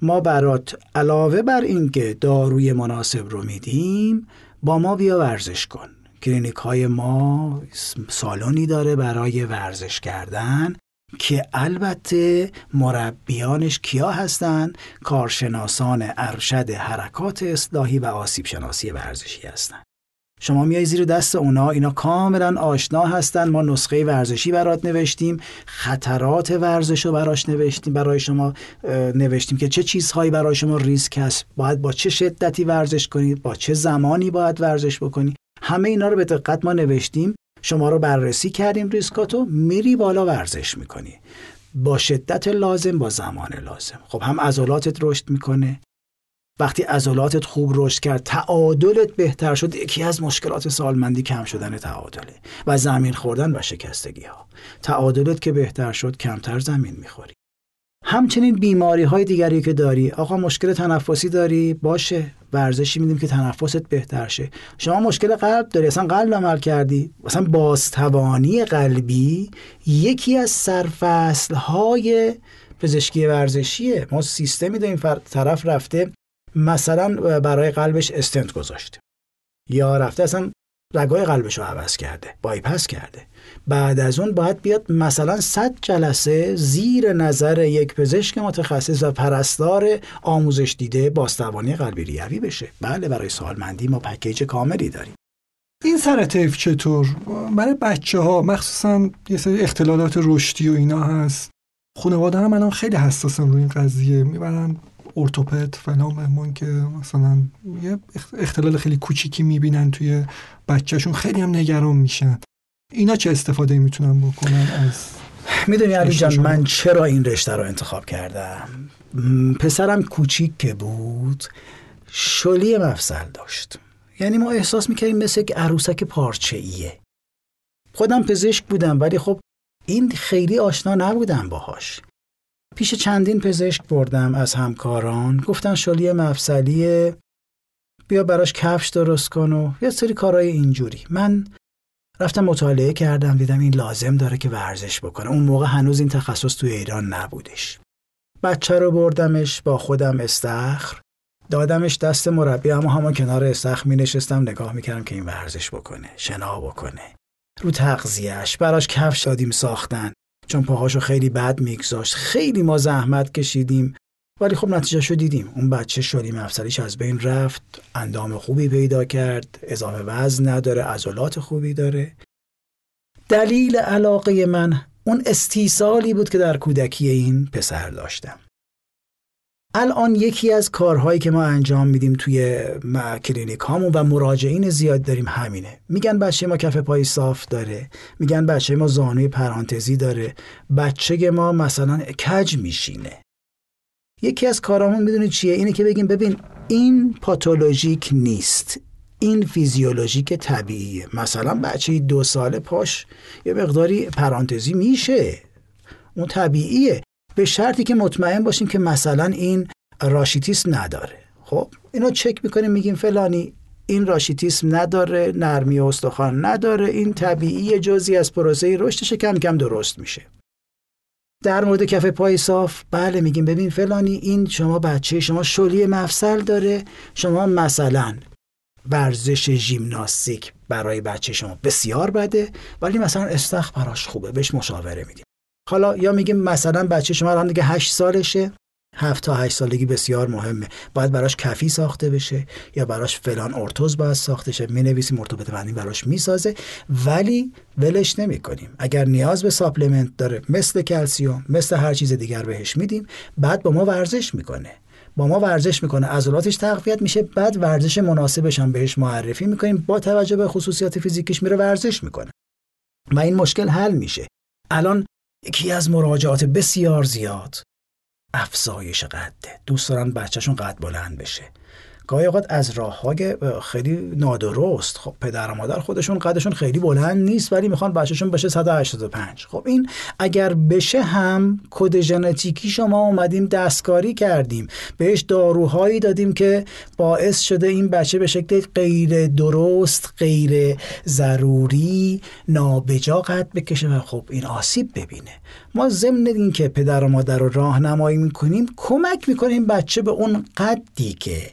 ما برات علاوه بر اینکه داروی مناسب رو میدیم با ما بیا ورزش کن. کلینیک های ما سالونی داره برای ورزش کردن که البته مربیانش کیا هستند کارشناسان ارشد حرکات اصلاحی و آسیب شناسی ورزشی هستند شما میای زیر دست اونا اینا کاملا آشنا هستن. ما نسخه ورزشی برات نوشتیم خطرات ورزش رو براش نوشتیم برای شما نوشتیم که چه چیزهایی برای شما ریسک هست. باید با چه شدتی ورزش کنید با چه زمانی باید ورزش بکنید همه اینا رو به دقت ما نوشتیم. شما رو بررسی کردیم ریسکاتو میری بالا ورزش می‌کنی. با شدت لازم با زمان لازم. خب هم عضلاتت رشد می‌کنه وقتی عضلاتت خوب رشد کرد تعادلت بهتر شد. یکی از مشکلات سالمندی کم شدن تعادله و زمین خوردن و شکستگی ها تعادلت که بهتر شد کمتر زمین می‌خوری. همچنین بیماری های دیگری که داری آقا مشکل تنفسی داری؟ باشه. ورزشی میدیم که تنفست بهتر شه. شما مشکل قلب داری. اصلا قلب عمل کردی. اصلا بازتوانی قلبی یکی از سرفصل های پزشکی ورزشیه. ما سیستمی داریم طرف رفته مثلا برای قلبش استنت گذاشته یا رفته اصلا رگای قلبش رو عوض کرده بایپس کرده. بعد از اون باید بیاد مثلا 100 جلسه زیر نظر یک پزشک متخصص و پرستار آموزش دیده باستوانی قلبی ریوی بشه. بله برای سالمندی ما پکیج کاملی داریم.
این سر طیف چطور؟ برای بچه ها مخصوصا یه سری اختلالات رشدی و اینا هست. خانواده هم الان خیلی حساسن روی این قضیه می‌برن ارتوپد فلان مهمون که مثلا یه اختلال خیلی کوچیکی می‌بینن توی بچهشون. خیلی هم نگران میشن. اینا چه استفاده می‌تونن بکنن از
می‌دونی علی جان من چرا این رشته رو انتخاب کردم؟ پسرم کوچیک که بود شلی مفصل داشت. یعنی ما احساس می‌کردیم مثل یک عروسک پارچه ایه خودم پزشک بودم ولی خب این خیلی آشنا نبودم باهاش. پیش چندین پزشک بردم از همکاران. گفتن شلی مفصلی بیا براش کفش درست کن و یه سری کارهای اینجوری. من رفتم مطالعه کردم دیدم این لازم داره که ورزش بکنه. اون موقع هنوز این تخصص توی ایران نبودش. بچه رو بردمش با خودم استخر. دادمش دست مربی اما همون کنار استخر می نشستم نگاه می‌کردم که این ورزش بکنه شنا بکنه. رو تغذیهش براش کفش دادیم ساختن. چون پاهاشو خیلی بد میگذاشت. خیلی ما زحمت کشیدیم. ولی خب نتیجه دیدیم. اون بچه شدی مفصلیش از بین رفت اندام خوبی پیدا کرد اضافه وزن نداره عضلات خوبی داره. دلیل علاقه من اون استیصالی بود که در کودکی این پسر داشتم. الان یکی از کارهایی که ما انجام میدیم توی کلینیک هامون و مراجعین زیاد داریم همینه. میگن بچه ما کف پای صاف داره. میگن بچه ما زانوی پرانتزی داره. بچه ما مثلا کج میشینه. یکی از کارامون می‌دونید چیه؟ اینه که بگیم ببین این پاتولوژیک نیست. این فیزیولوژیک طبیعیه. مثلا بچه دو ساله پاش یه مقداری پرانتزی میشه. اون طبیعیه. به شرطی که مطمئن باشیم که مثلا این راشیتیسم نداره. خب اینو چک می‌کنیم میگیم فلانی این راشیتیسم نداره نرمی استخوان نداره این طبیعی جزی از پروسه رشدش کم کم درست میشه. در مورد کف پای صاف بله میگیم ببین فلانی این شما بچه شما شلی مفصل داره شما مثلا ورزش ژیمناستیک برای بچه شما بسیار بده ولی مثلا استخر براش خوبه بهش مشاوره میدیم. حالا یا میگیم مثلا بچه شما الان دیگه 8 سالشه هفت تا هشت سالگی بسیار مهمه. باید براش کفی ساخته بشه یا براش فلان ارتوز باید ساخته شه. می نویسیم ارتوپد فنی براش می‌سازه ولی ولش نمی کنیم اگر نیاز به supplement داره مثل کلسیوم مثل هر چیز دیگر بهش میدیم بعد با ما ورزش می‌کنه. با ما ورزش می‌کنه عضلاتش تقویت میشه بعد ورزش مناسبش هم بهش معرفی می‌کنیم با توجه به خصوصیات فیزیکیش میره ورزش می‌کنه. و این مشکل حل میشه. الان یکی از مراجعات بسیار زیاد. افزایش قده دوست دارن بچهشون قد بلند بشه. گاهی اوقات از راه های خیلی نادرست. خب پدر و مادر خودشون قدشون خیلی بلند نیست ولی می‌خوان بچهشون بشه 185 خب این اگر بشه هم کد ژنتیکی شما اومدیم دستکاری کردیم. بهش داروهایی دادیم که باعث شده این بچه به شکل غیر درست غیر ضروری نابجا قد بکشه و خب این آسیب ببینه. ما ضمن این که پدر و مادر رو راهنمایی می‌کنیم کمک می‌کنیم بچه به اون قدی که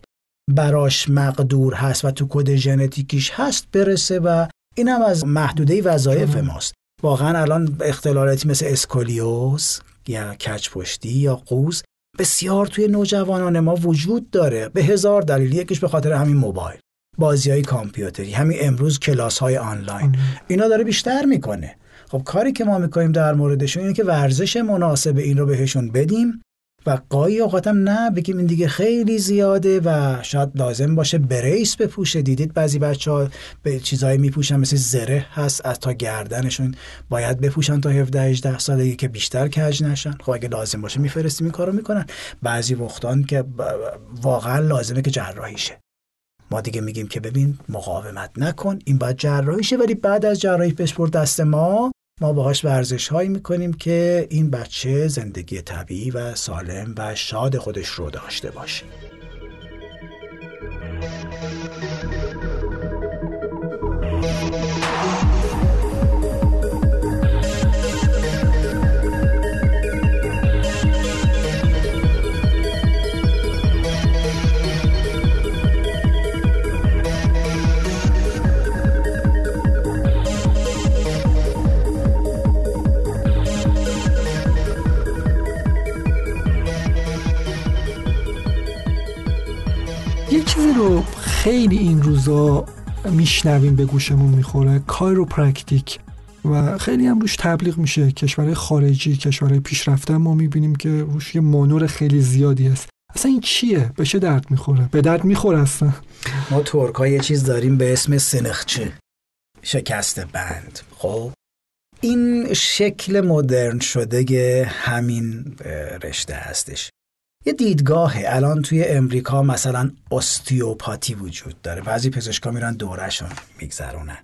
براش مقدور هست و تو کد ژنتیکیش هست برسه و این هم از محدوده وظایف ماست. واقعا الان اختلالاتی مثل اسکولیوز یا گوژپشتی یا قوز بسیار توی نوجوانان ما وجود داره. به هزار دلیل. یکیش به خاطر همین موبایل. بازی های کامپیوتری. همین امروز کلاس های آنلاین. اینا داره بیشتر می‌کنه. خب کاری که ما می‌کنیم در موردشون اینه که ورزش مناسب این رو بهشون بدیم و قایی اوقاتم نه. بگیم این دیگه خیلی زیاده و شاید لازم باشه بریس بپوشه. دیدید بعضی بچه ها به چیزایی میپوشن مثل زره هست از تا گردنشون. باید بپوشن تا 17 18 سالگی که بیشتر کج نشن. خب اگه لازم باشه میفرستیم این کارو می‌کنن. بعضی وقتان که واقعا لازمه که جراحی شه. ما دیگه میگیم که ببین مقاومت نکن. این باید جراحی شه ولی بعد از جراحی بسپر دست ما. ما باهاش ورزش هایی می‌کنیم که این بچه زندگی طبیعی و سالم و شاد خودش رو داشته باشه.
خیلی این روزا میشنویم به گوشمون می‌خوره. کایروپرکتیک و خیلی هم روش تبلیغ میشه. کشورهای خارجی کشورهای پیشرفته ما می‌بینیم که روش یه مانور خیلی زیادی هست. اصلا این چیه؟ به چه درد می‌خوره؟ به درد می‌خوره اصلا.
ما ترکا یه چیز داریم به اسم sınıqçı. شکسته بند. خب؟ این شکل مدرن شده همین رشته هستش. یه دیدگاه الان توی امریکا مثلا استیوپاتی وجود داره. بعضی پزشکا میرن دورشون میگذرونن.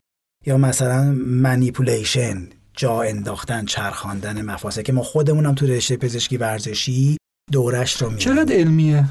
یا مثلا منیپولیشن جا انداختن چرخاندن مفاصل که ما خودمونم تو رشته پزشکی ورزشی دورش رو میریم
چقدر علمیه؟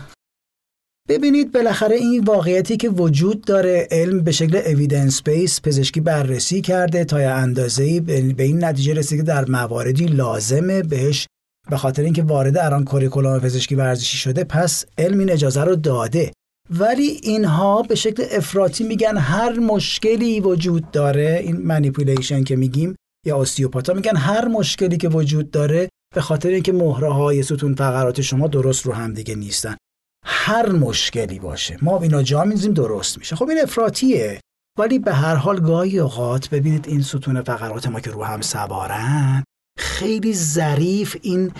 ببینید بالاخره این واقعیتی که وجود داره علم به شکل اویدنس بیس پزشکی بررسی کرده تا یه اندازه‌ای به این نتیجه رسیده که در مواردی لازمه بهش به خاطر اینکه وارد الان curriculum پزشکی ورزشی شده پس علم این اجازه رو داده. ولی اینها به شکل افراطی میگن هر مشکلی وجود داره این manipulation که میگیم یا osteopath ا میگن هر مشکلی که وجود داره به خاطر اینکه مهره های ستون فقرات شما درست رو هم دیگه نیستن. هر مشکلی باشه. ما اینا جا میزیم درست میشه. خب این افراطیه. ولی به هر حال گاهی اوقات ببینید این ستون فقرات ما که رو هم سوارن خیلی ظریف این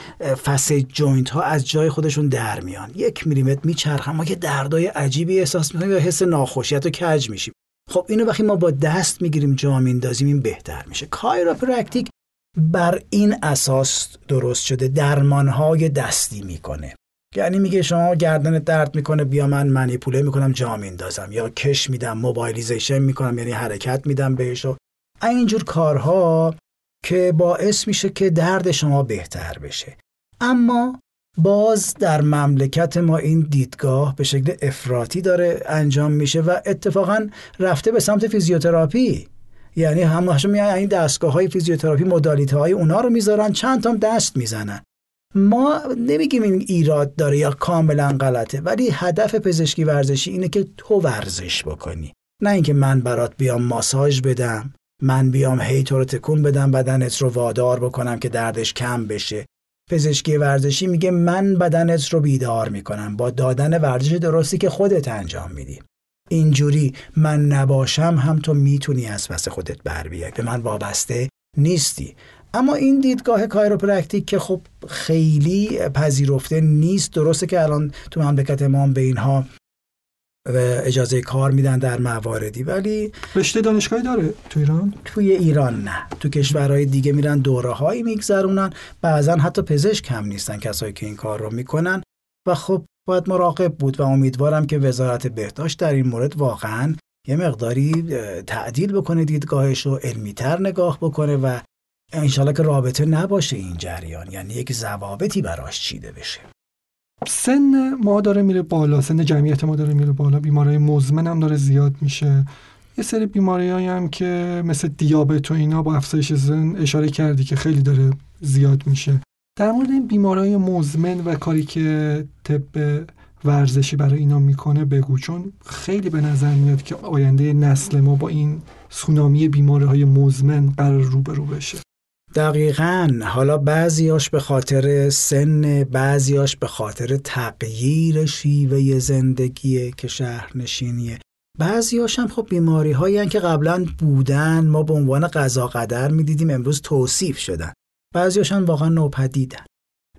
facet joint ها از جای خودشون در میان. یک میلیمتر میچرخن. ما که دردای عجیبی احساس می‌کنیم یا حس ناخوشیت و کج میشیم. خب اینو وقتی ما با دست می‌گیریم جا میندازیم این بهتر میشه. کایروپرکتیک بر این اساس درست شده. درمان های دستی می‌کنه. یعنی میگه شما گردن درد می‌کنه بیا من منیپوله می‌کنم جا میندازم یا کش میدم mobilization می‌کنم یعنی حرکت میدم بهش و اینجور کارها که باعث میشه که درد شما بهتر بشه. اما باز در مملکت ما این دیدگاه به شکل افراطی داره انجام میشه و اتفاقا رفته به سمت فیزیوتراپی. یعنی همش میان این دستگاه های فیزیوتراپی مدالیته های اونا رو می‌ذارن چند تا دست می‌زنن. ما نمیگیم این ایراد داره یا کاملا غلطه ولی هدف پزشکی ورزشی اینه که تو ورزش بکنی. نه اینکه من برات بیام ماساژ بدم. من بیام هی تو رو تکون بدم بدنت رو وادار بکنم که دردش کم بشه. پزشکی ورزشی میگه من بدنت رو بیدار می‌کنم. با دادن ورزش درستی که خودت انجام میدی. اینجوری من نباشم هم تو می‌تونی از پس خودت بر بیای. به من وابسته نیستی. اما این دیدگاه کایروپرکتیک که خب خیلی پذیرفته نیست. درسته که الان تو مملکت ما به اینها و اجازه کار میدن در مواردی. ولی
رشته دانشگاهی داره تو ایران؟
توی ایران نه. تو کشورهای دیگه میرن دوره هایی میگذرونن. بعضا حتی پزشک هم نیستن کسایی که این کار رو می‌کنن. و خب باید مراقب بود و امیدوارم که وزارت بهداشت در این مورد واقعا یه مقداری تعدیل بکنه دیدگاهش رو علمیتر نگاه بکنه و انشالله که رابطه نباشه این جریان. یعنی یک ضوابطی براش چیده بشه.
سن ما داره میره بالا سن جمعیت ما داره میره بالا. بیماری مزمن هم داره زیاد میشه. یه سری بیماری هم که مثل دیابت و اینا با افزایش سن اشاره کردی که خیلی داره زیاد میشه. در مورد این بیماری مزمن و کاری که طب ورزشی برای اینا می‌کنه بگو چون خیلی به نظر میاد که آینده نسل ما با این سونامی بیماری های مزمن قرار روبرو بشه.
دقیقا. حالا بعضیاش به خاطر سن بعضیاش به خاطر تغییر شیوه زندگیه که شهرنشینیه. بعضیاش هم خب بیماری هایی که قبلا بودن. ما به عنوان قضا قدر می‌دیدیم امروز توصیف شدن. بعضیاش هم واقعا نوپدیدن.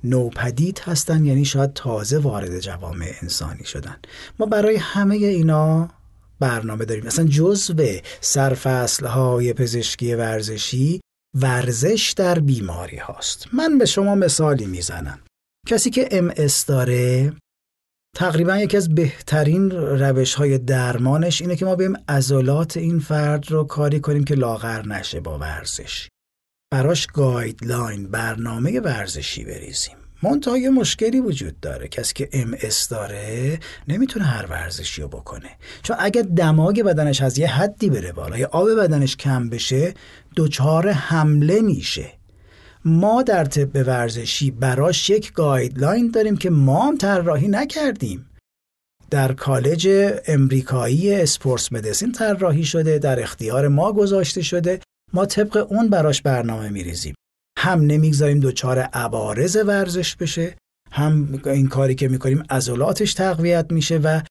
نوپدید هستن یعنی شاید تازه وارد جوامع انسانی شدن. ما برای همه اینا برنامه داریم. مثلا جزو سرفصل های پزشکی ورزشی ورزش در بیماری هاست. من به شما مثالی می‌زنم. کسی که ام اس داره تقریبا یکی از بهترین روش های درمانش اینه که ما بیایم عضلات این فرد رو کاری کنیم که لاغر نشه با ورزش. براش guideline برنامه ورزشی بریزیم. منتها یه مشکلی وجود داره. کسی که ام اس داره نمی‌تونه هر ورزشی رو بکنه. چون اگر دمای بدنش از یه حدی بره بالا یا آب بدنش کم بشه دچار حمله میشه. ما در طب ورزشی براش یک guideline داریم که ما هم طراحی نکردیم. در کالج امریکایی sports medicine طراحی شده در اختیار ما گذاشته شده. ما طبق اون براش برنامه میریزیم. هم نمی‌گذاریم دچار عوارض ورزش بشه هم این کاری که می‌کنیم عضلاتش تقویت میشه و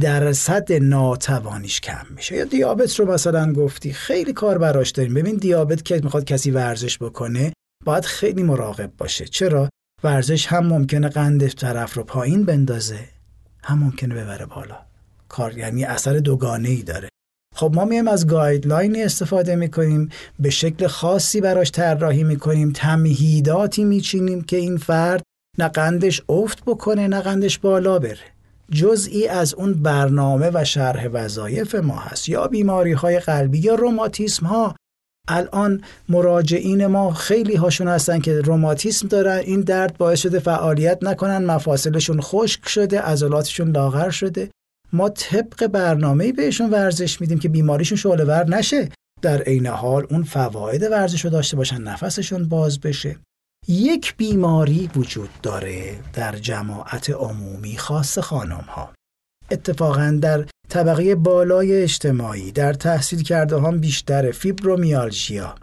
درصد ناتوانیش کم میشه. یا دیابت رو مثلا گفتی خیلی کار براش داریم. ببین دیابت که می‌خواد کسی ورزش بکنه باید خیلی مراقب باشه. چرا؟ ورزش هم ممکنه قند طرف رو پایین بندازه هم ممکنه ببره بالا. کار یعنی اثر دوگانه ای داره. خب ما میایم از گایدلاینی استفاده می‌کنیم به شکل خاصی براش طراحی می‌کنیم تمهیداتی میچینیم که این فرد نه قندش افت بکنه نه قندش بالا بره. جزئی از اون برنامه و شرح وظایف ما هست. یا بیماری های قلبی یا روماتیسم ها الان مراجعین ما خیلی هاشون هستن که روماتیسم دارن. این درد باعث شده فعالیت نکنن. مفاصلشون خشک شده. عضلاتشون لاغر شده. ما طبق برنامه بهشون ورزش میدیم که بیماریشون شعله ور نشه. در عین حال اون فواید ورزش رو داشته باشن. نفسشون باز بشه. یک بیماری وجود داره در جماعت عمومی خاص خانم ها اتفاقا در طبقه بالای اجتماعی در تحصیل کرده هم بیشتر فیبرومیالژیا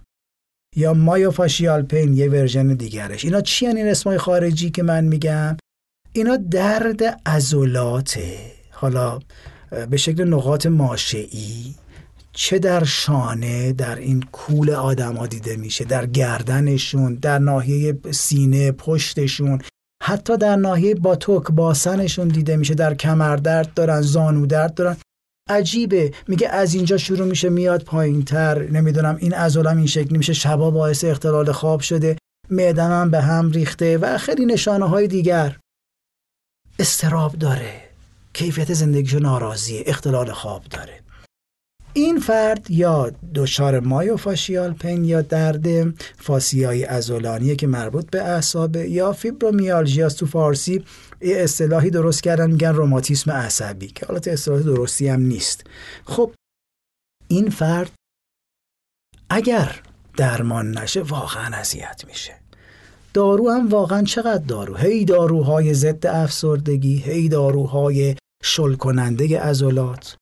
یا مایوفاشیال پین یه ورژن دیگرش. اینا چی این اسمای خارجی که من میگم؟ اینا درد عضلاته. حالا به شکل نقاط ماشعی چه در شانه در این کول آدما دیده میشه؟ در گردنشون در ناحیه سینه پشتشون حتی در ناحیه باتوک باسنشون دیده میشه. در کمر درد دارن زانو درد دارن. عجیبه. میگه از اینجا شروع میشه میاد پایین تر نمی‌دونم این عضلم این شکلی میشه. شبا باعث اختلال خواب شده. معدنم به هم ریخته و خیلی نشانه های دیگر. استراب داره. کیفیت زندگیشو ناراضیه. اختلال خواب داره. این فرد یا دچار مایوفاشیال پین یا درد فاسیایی ازولانیه که مربوط به اعصاب یا فیبرومیالژیا تو فارسی یه اصطلاحی درست کردن میگن روماتیسم عصبی که حالت اصطلاح درستی هم نیست. خب این فرد اگر درمان نشه واقعا اذیت میشه. دارو هم واقعا چقدر دارو؟ هی داروهای ضد افسردگی هی داروهای شل کننده عضلات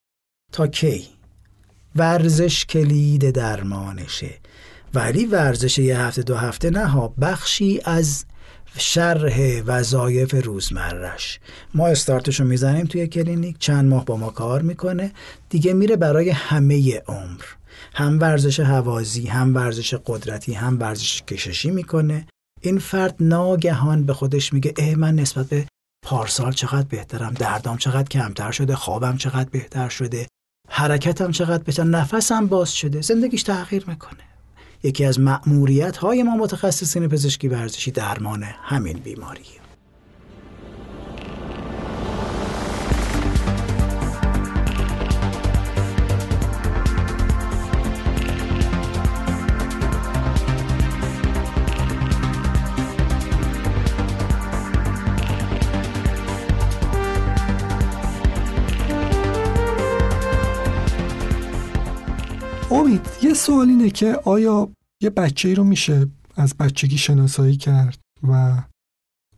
تا کی؟ ورزش کلید درمانشه. ولی ورزش یه هفته دو هفته نه ها بخشی از شرح وظایف روزمرش ما استارتشو می‌زنیم توی کلینیک چند ماه با ما کار می‌کنه. دیگه میره برای همه عمر. هم ورزش هوازی هم ورزش قدرتی هم ورزش کششی می‌کنه. این فرد ناگهان به خودش میگه اه من نسبت به پارسال چقدر بهترم دردام چقدر کمتر شده خوابم چقدر بهتر شده؟ حرکتم چقدر بهتر نفسم باز شده زندگیش تغییر می‌کنه. یکی از مأموریت های ما متخصصین پزشکی ورزشی درمان همین بیماریه.
امید یه سوال اینه که آیا یه بچه ای رو میشه از بچگی شناسایی کرد و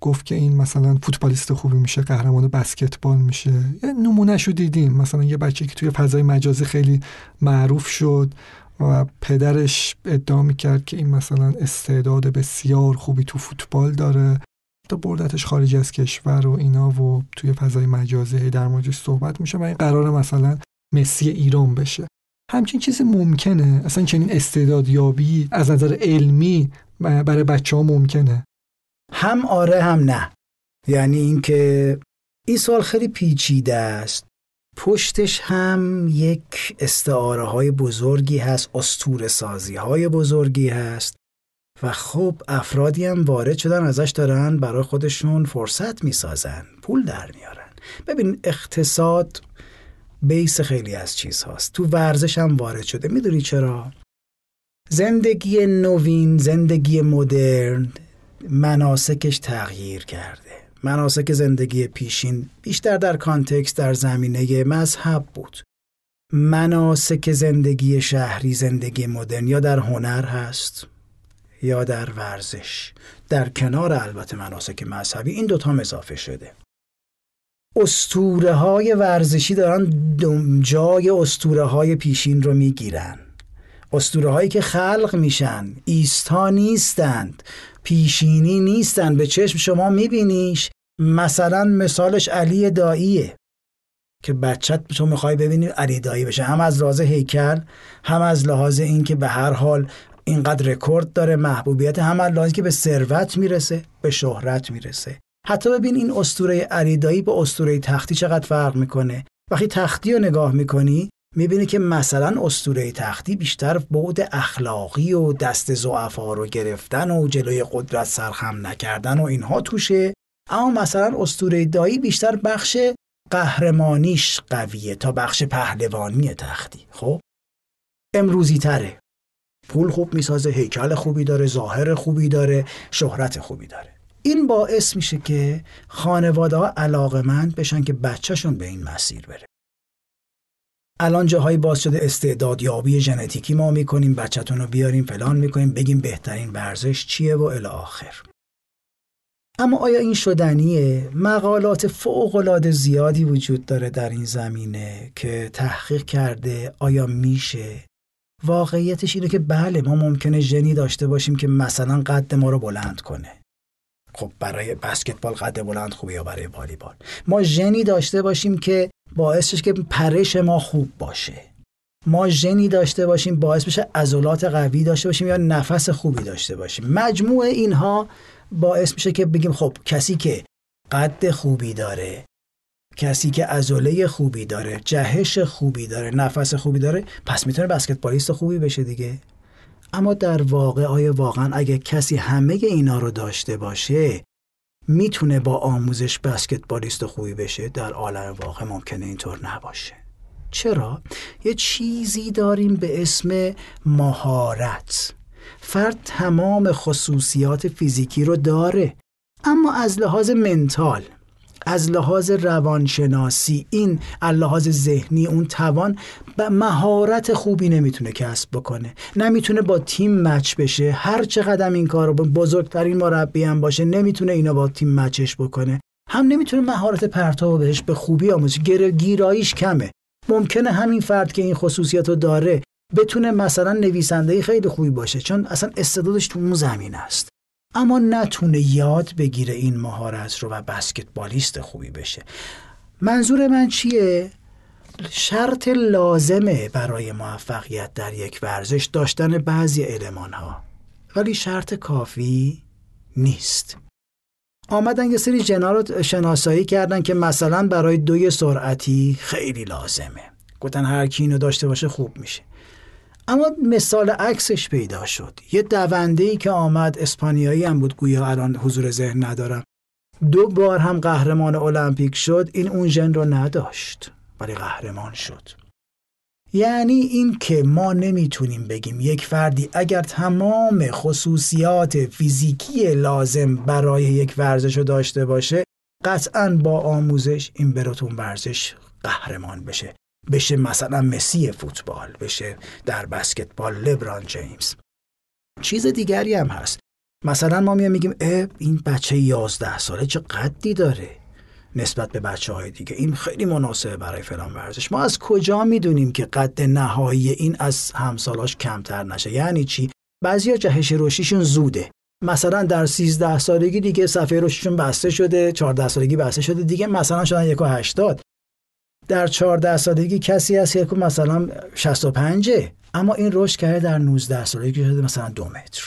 گفت که این مثلا فوتبالیست خوبی میشه قهرمان بسکتبال میشه؟ یه نمونهش رو دیدیم. مثلا یه بچه که توی فضای مجازی خیلی معروف شد و پدرش ادعا می‌کرد که این مثلا استعداد بسیار خوبی تو فوتبال داره. تا بردتش خارج از کشور و اینا و توی فضای مجازی در موردش صحبت میشه و این قرار مثلا مسی ایران بشه. همچین چیزی ممکنه. اصلا چنین استعدادیابی از نظر علمی برای بچه ها ممکنه.
هم آره هم نه. یعنی اینکه این سوال خیلی پیچیده است. پشتش هم یک استعاره های بزرگی هست استور سازی های بزرگی هست و خب افرادی هم وارد شدن ازش دارن برای خودشون فرصت می‌سازن پول در میارن. ببین اقتصاد بیس خیلی از چیز هاست تو ورزش هم وارد شده. می‌دونی چرا؟ زندگی نوین زندگی مدرن مناسکش تغییر کرده. مناسک زندگی پیشین بیشتر در کانتکست در زمینه مذهب بود. مناسک زندگی شهری زندگی مدرن یا در هنر هست یا در ورزش. در کنار البته مناسک مذهبی این دوتا اضافه شده. استوره های ورزشی دارن جای استوره های پیشین رو می‌گیرن. استوره هایی که خلق میشن ایستا نیستند پیشینی نیستند. به چشم شما میبینیش. مثلا مثالش علی داییه. که بچت تو می‌خوای ببینی علی دایی بشه. هم از لحاظ هیکل هم از لحاظ اینکه به هر حال اینقدر رکورد داره محبوبیت هم از لحاظ که به ثروت می‌رسه به شهرت می‌رسه. حتی ببین این اسطوره علیدایی با اسطوره تختی چقدر فرق می‌کنه. وقتی تختی رو نگاه می‌کنی می‌بینی که مثلا اسطوره تختی بیشتر بعد اخلاقی و دست زعفا رو گرفتن و جلوی قدرت سرخم نکردن و اینها توشه. اما مثلا اسطوره دایی بیشتر بخش قهرمانیش قویه تا بخش پهلوانی تختی. خب؟ امروزی تره. پول خوب می‌سازه هیکل خوبی داره ظاهر خوبی داره شهرت خوبی داره. این باعث میشه که خانواده ها علاقمند بشن که بچهشون به این مسیر بره. الان جاهایی باز شده استعداد یابی ژنتیکی ما می‌کنیم بچهتون رو بیاریم فلان می‌کنیم بگیم بهترین ورزش چیه و الی آخر. اما آیا این شدنیه؟ مقالات فوقالعاده زیادی وجود داره در این زمینه که تحقیق کرده آیا میشه؟ واقعیتش اینه که بله ما ممکنه ژنی داشته باشیم که مثلا قد ما رو بلند کنه. خب برای بسکتبال قد بلند خوبه یا برای والیبال؟ ما ژنی داشته باشیم که باعث که پرش ما خوب باشه. ما ژنی داشته باشیم باعث بشه عضلات قوی داشته باشیم یا نفس خوبی داشته باشیم. مجموع اینها باعث میشه که بگیم خب کسی که قد خوبی داره کسی که عضله خوبی داره جهش خوبی داره نفس خوبی داره پس می‌تونه بسکتبالیست خوبی بشه دیگه. اما در واقع آیا واقعا اگه کسی همه اینا رو داشته باشه می‌تونه با آموزش بسکتبالیست خوبی بشه در عالم واقع ممکنه اینطور نباشه چرا؟ یه چیزی داریم به اسم مهارت فرد تمام خصوصیات فیزیکی رو داره اما از لحاظ منتال از لحاظ روانشناسی این از لحاظ ذهنی اون توان به مهارت خوبی نمی‌تونه کسب بکنه. نمی‌تونه با تیم مچ بشه. هر چقدر این کار رو بزرگترین مربی هم باشه نمی‌تونه اینا با تیم مچش بکنه. هم نمی‌تونه مهارت پرتاب بهش به خوبی آموزش گیراییش کمه. ممکنه همین فرد که این خصوصیت رو داره بتونه مثلا نویسنده خیلی خوبی باشه چون اصلا استعدادش تو اون زمین است. اما نتونه یاد بگیره این مهارت رو و بسکتبالیست خوبی بشه. منظور من چیه؟ شرط لازمه برای موفقیت در یک ورزش داشتن بعضی علمان ها ولی شرط کافی نیست. آمدن یه سری جنا شناسایی کردن که مثلا برای دوی سرعتی خیلی لازمه. گفتن هر کی اینو داشته باشه خوب میشه. اما مثال عکسش پیدا شد. یه دونده ای که آمد اسپانیایی هم بود گویا الان حضور ذهن ندارم. دو بار هم قهرمان المپیک شد این اون ژن رو نداشت ولی قهرمان شد. یعنی این که ما نمی‌تونیم بگیم یک فردی اگر تمام خصوصیات فیزیکی لازم برای یک ورزش رو داشته باشه قطعا با آموزش این براتون ورزش قهرمان بشه. بشه مثلا مسی فوتبال بشه در بسکتبال لبران جیمز. چیز دیگری هم هست. مثلا ما میام میگیم اه این بچه یازده ساله چه قدی داره نسبت به بچه های دیگه. این خیلی مناسبه برای فلان ورزش. ما از کجا می‌دونیم که قد نهایی این از همسالاش کمتر نشه؟ یعنی چی؟ بعضیا جهش رشدیشون زوده. مثلا در 13 سالگی دیگه صفحه رشدشون بسته شده 14 سالگی بسته شده دیگه مثلا شدن یک و هشتاد. در 14 سالگی کسی هست که مثلا 65 اما این رشد کرده در 19 سالگی شده مثلا دو متر.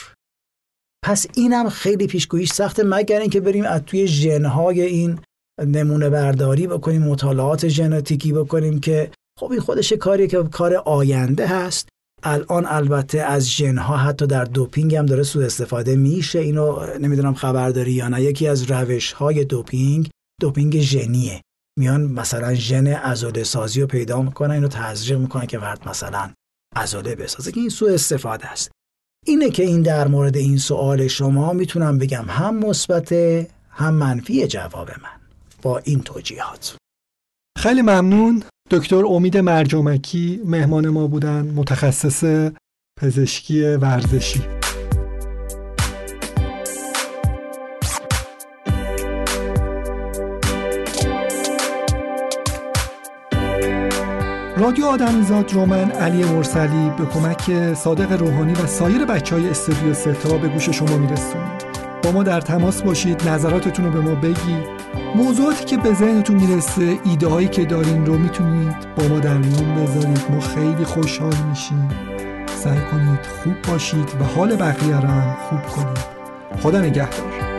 پس اینم خیلی پیشگوییش سخته مگر اینکه بریم از توی ژنهای این نمونه برداری بکنیم مطالعات ژنتیکی بکنیم که خب این خودش کاری که کار آینده هست. الان البته از ژنها حتی در دوپینگ هم داره سوء استفاده میشه. اینو نمی‌دونم خبرداری یا نه یکی از روش های دوپینگ دوپینگ ژنیه. میان مثلا ژن عضله سازی رو پیدا می‌کنن اینو تزریق می‌کنن که فرد مثلا عضله بسازه که این سوء استفاده است. اینه که این در مورد این سوال شما می‌تونم بگم هم مثبت هم منفی جواب من. با این توجیهات.
خیلی ممنون. دکتر امید مرجمکی مهمان ما بودن متخصص پزشکی ورزشی. رادیو آدمیزاد رو من علی مرسلی به کمک صادق روحانی و سایر بچه های استودیو ستا به گوش شما میرسونیم. با ما در تماس باشید نظراتتون رو به ما بگید. موضوعاتی که به ذهنتون می‌رسه ایده هایی که دارین رو می‌تونید با ما در میون بذارید. ما خیلی خوشحال میشیم. سعی کنید خوب باشید و حال بقیه رو خوب کنید. خدا نگهدار.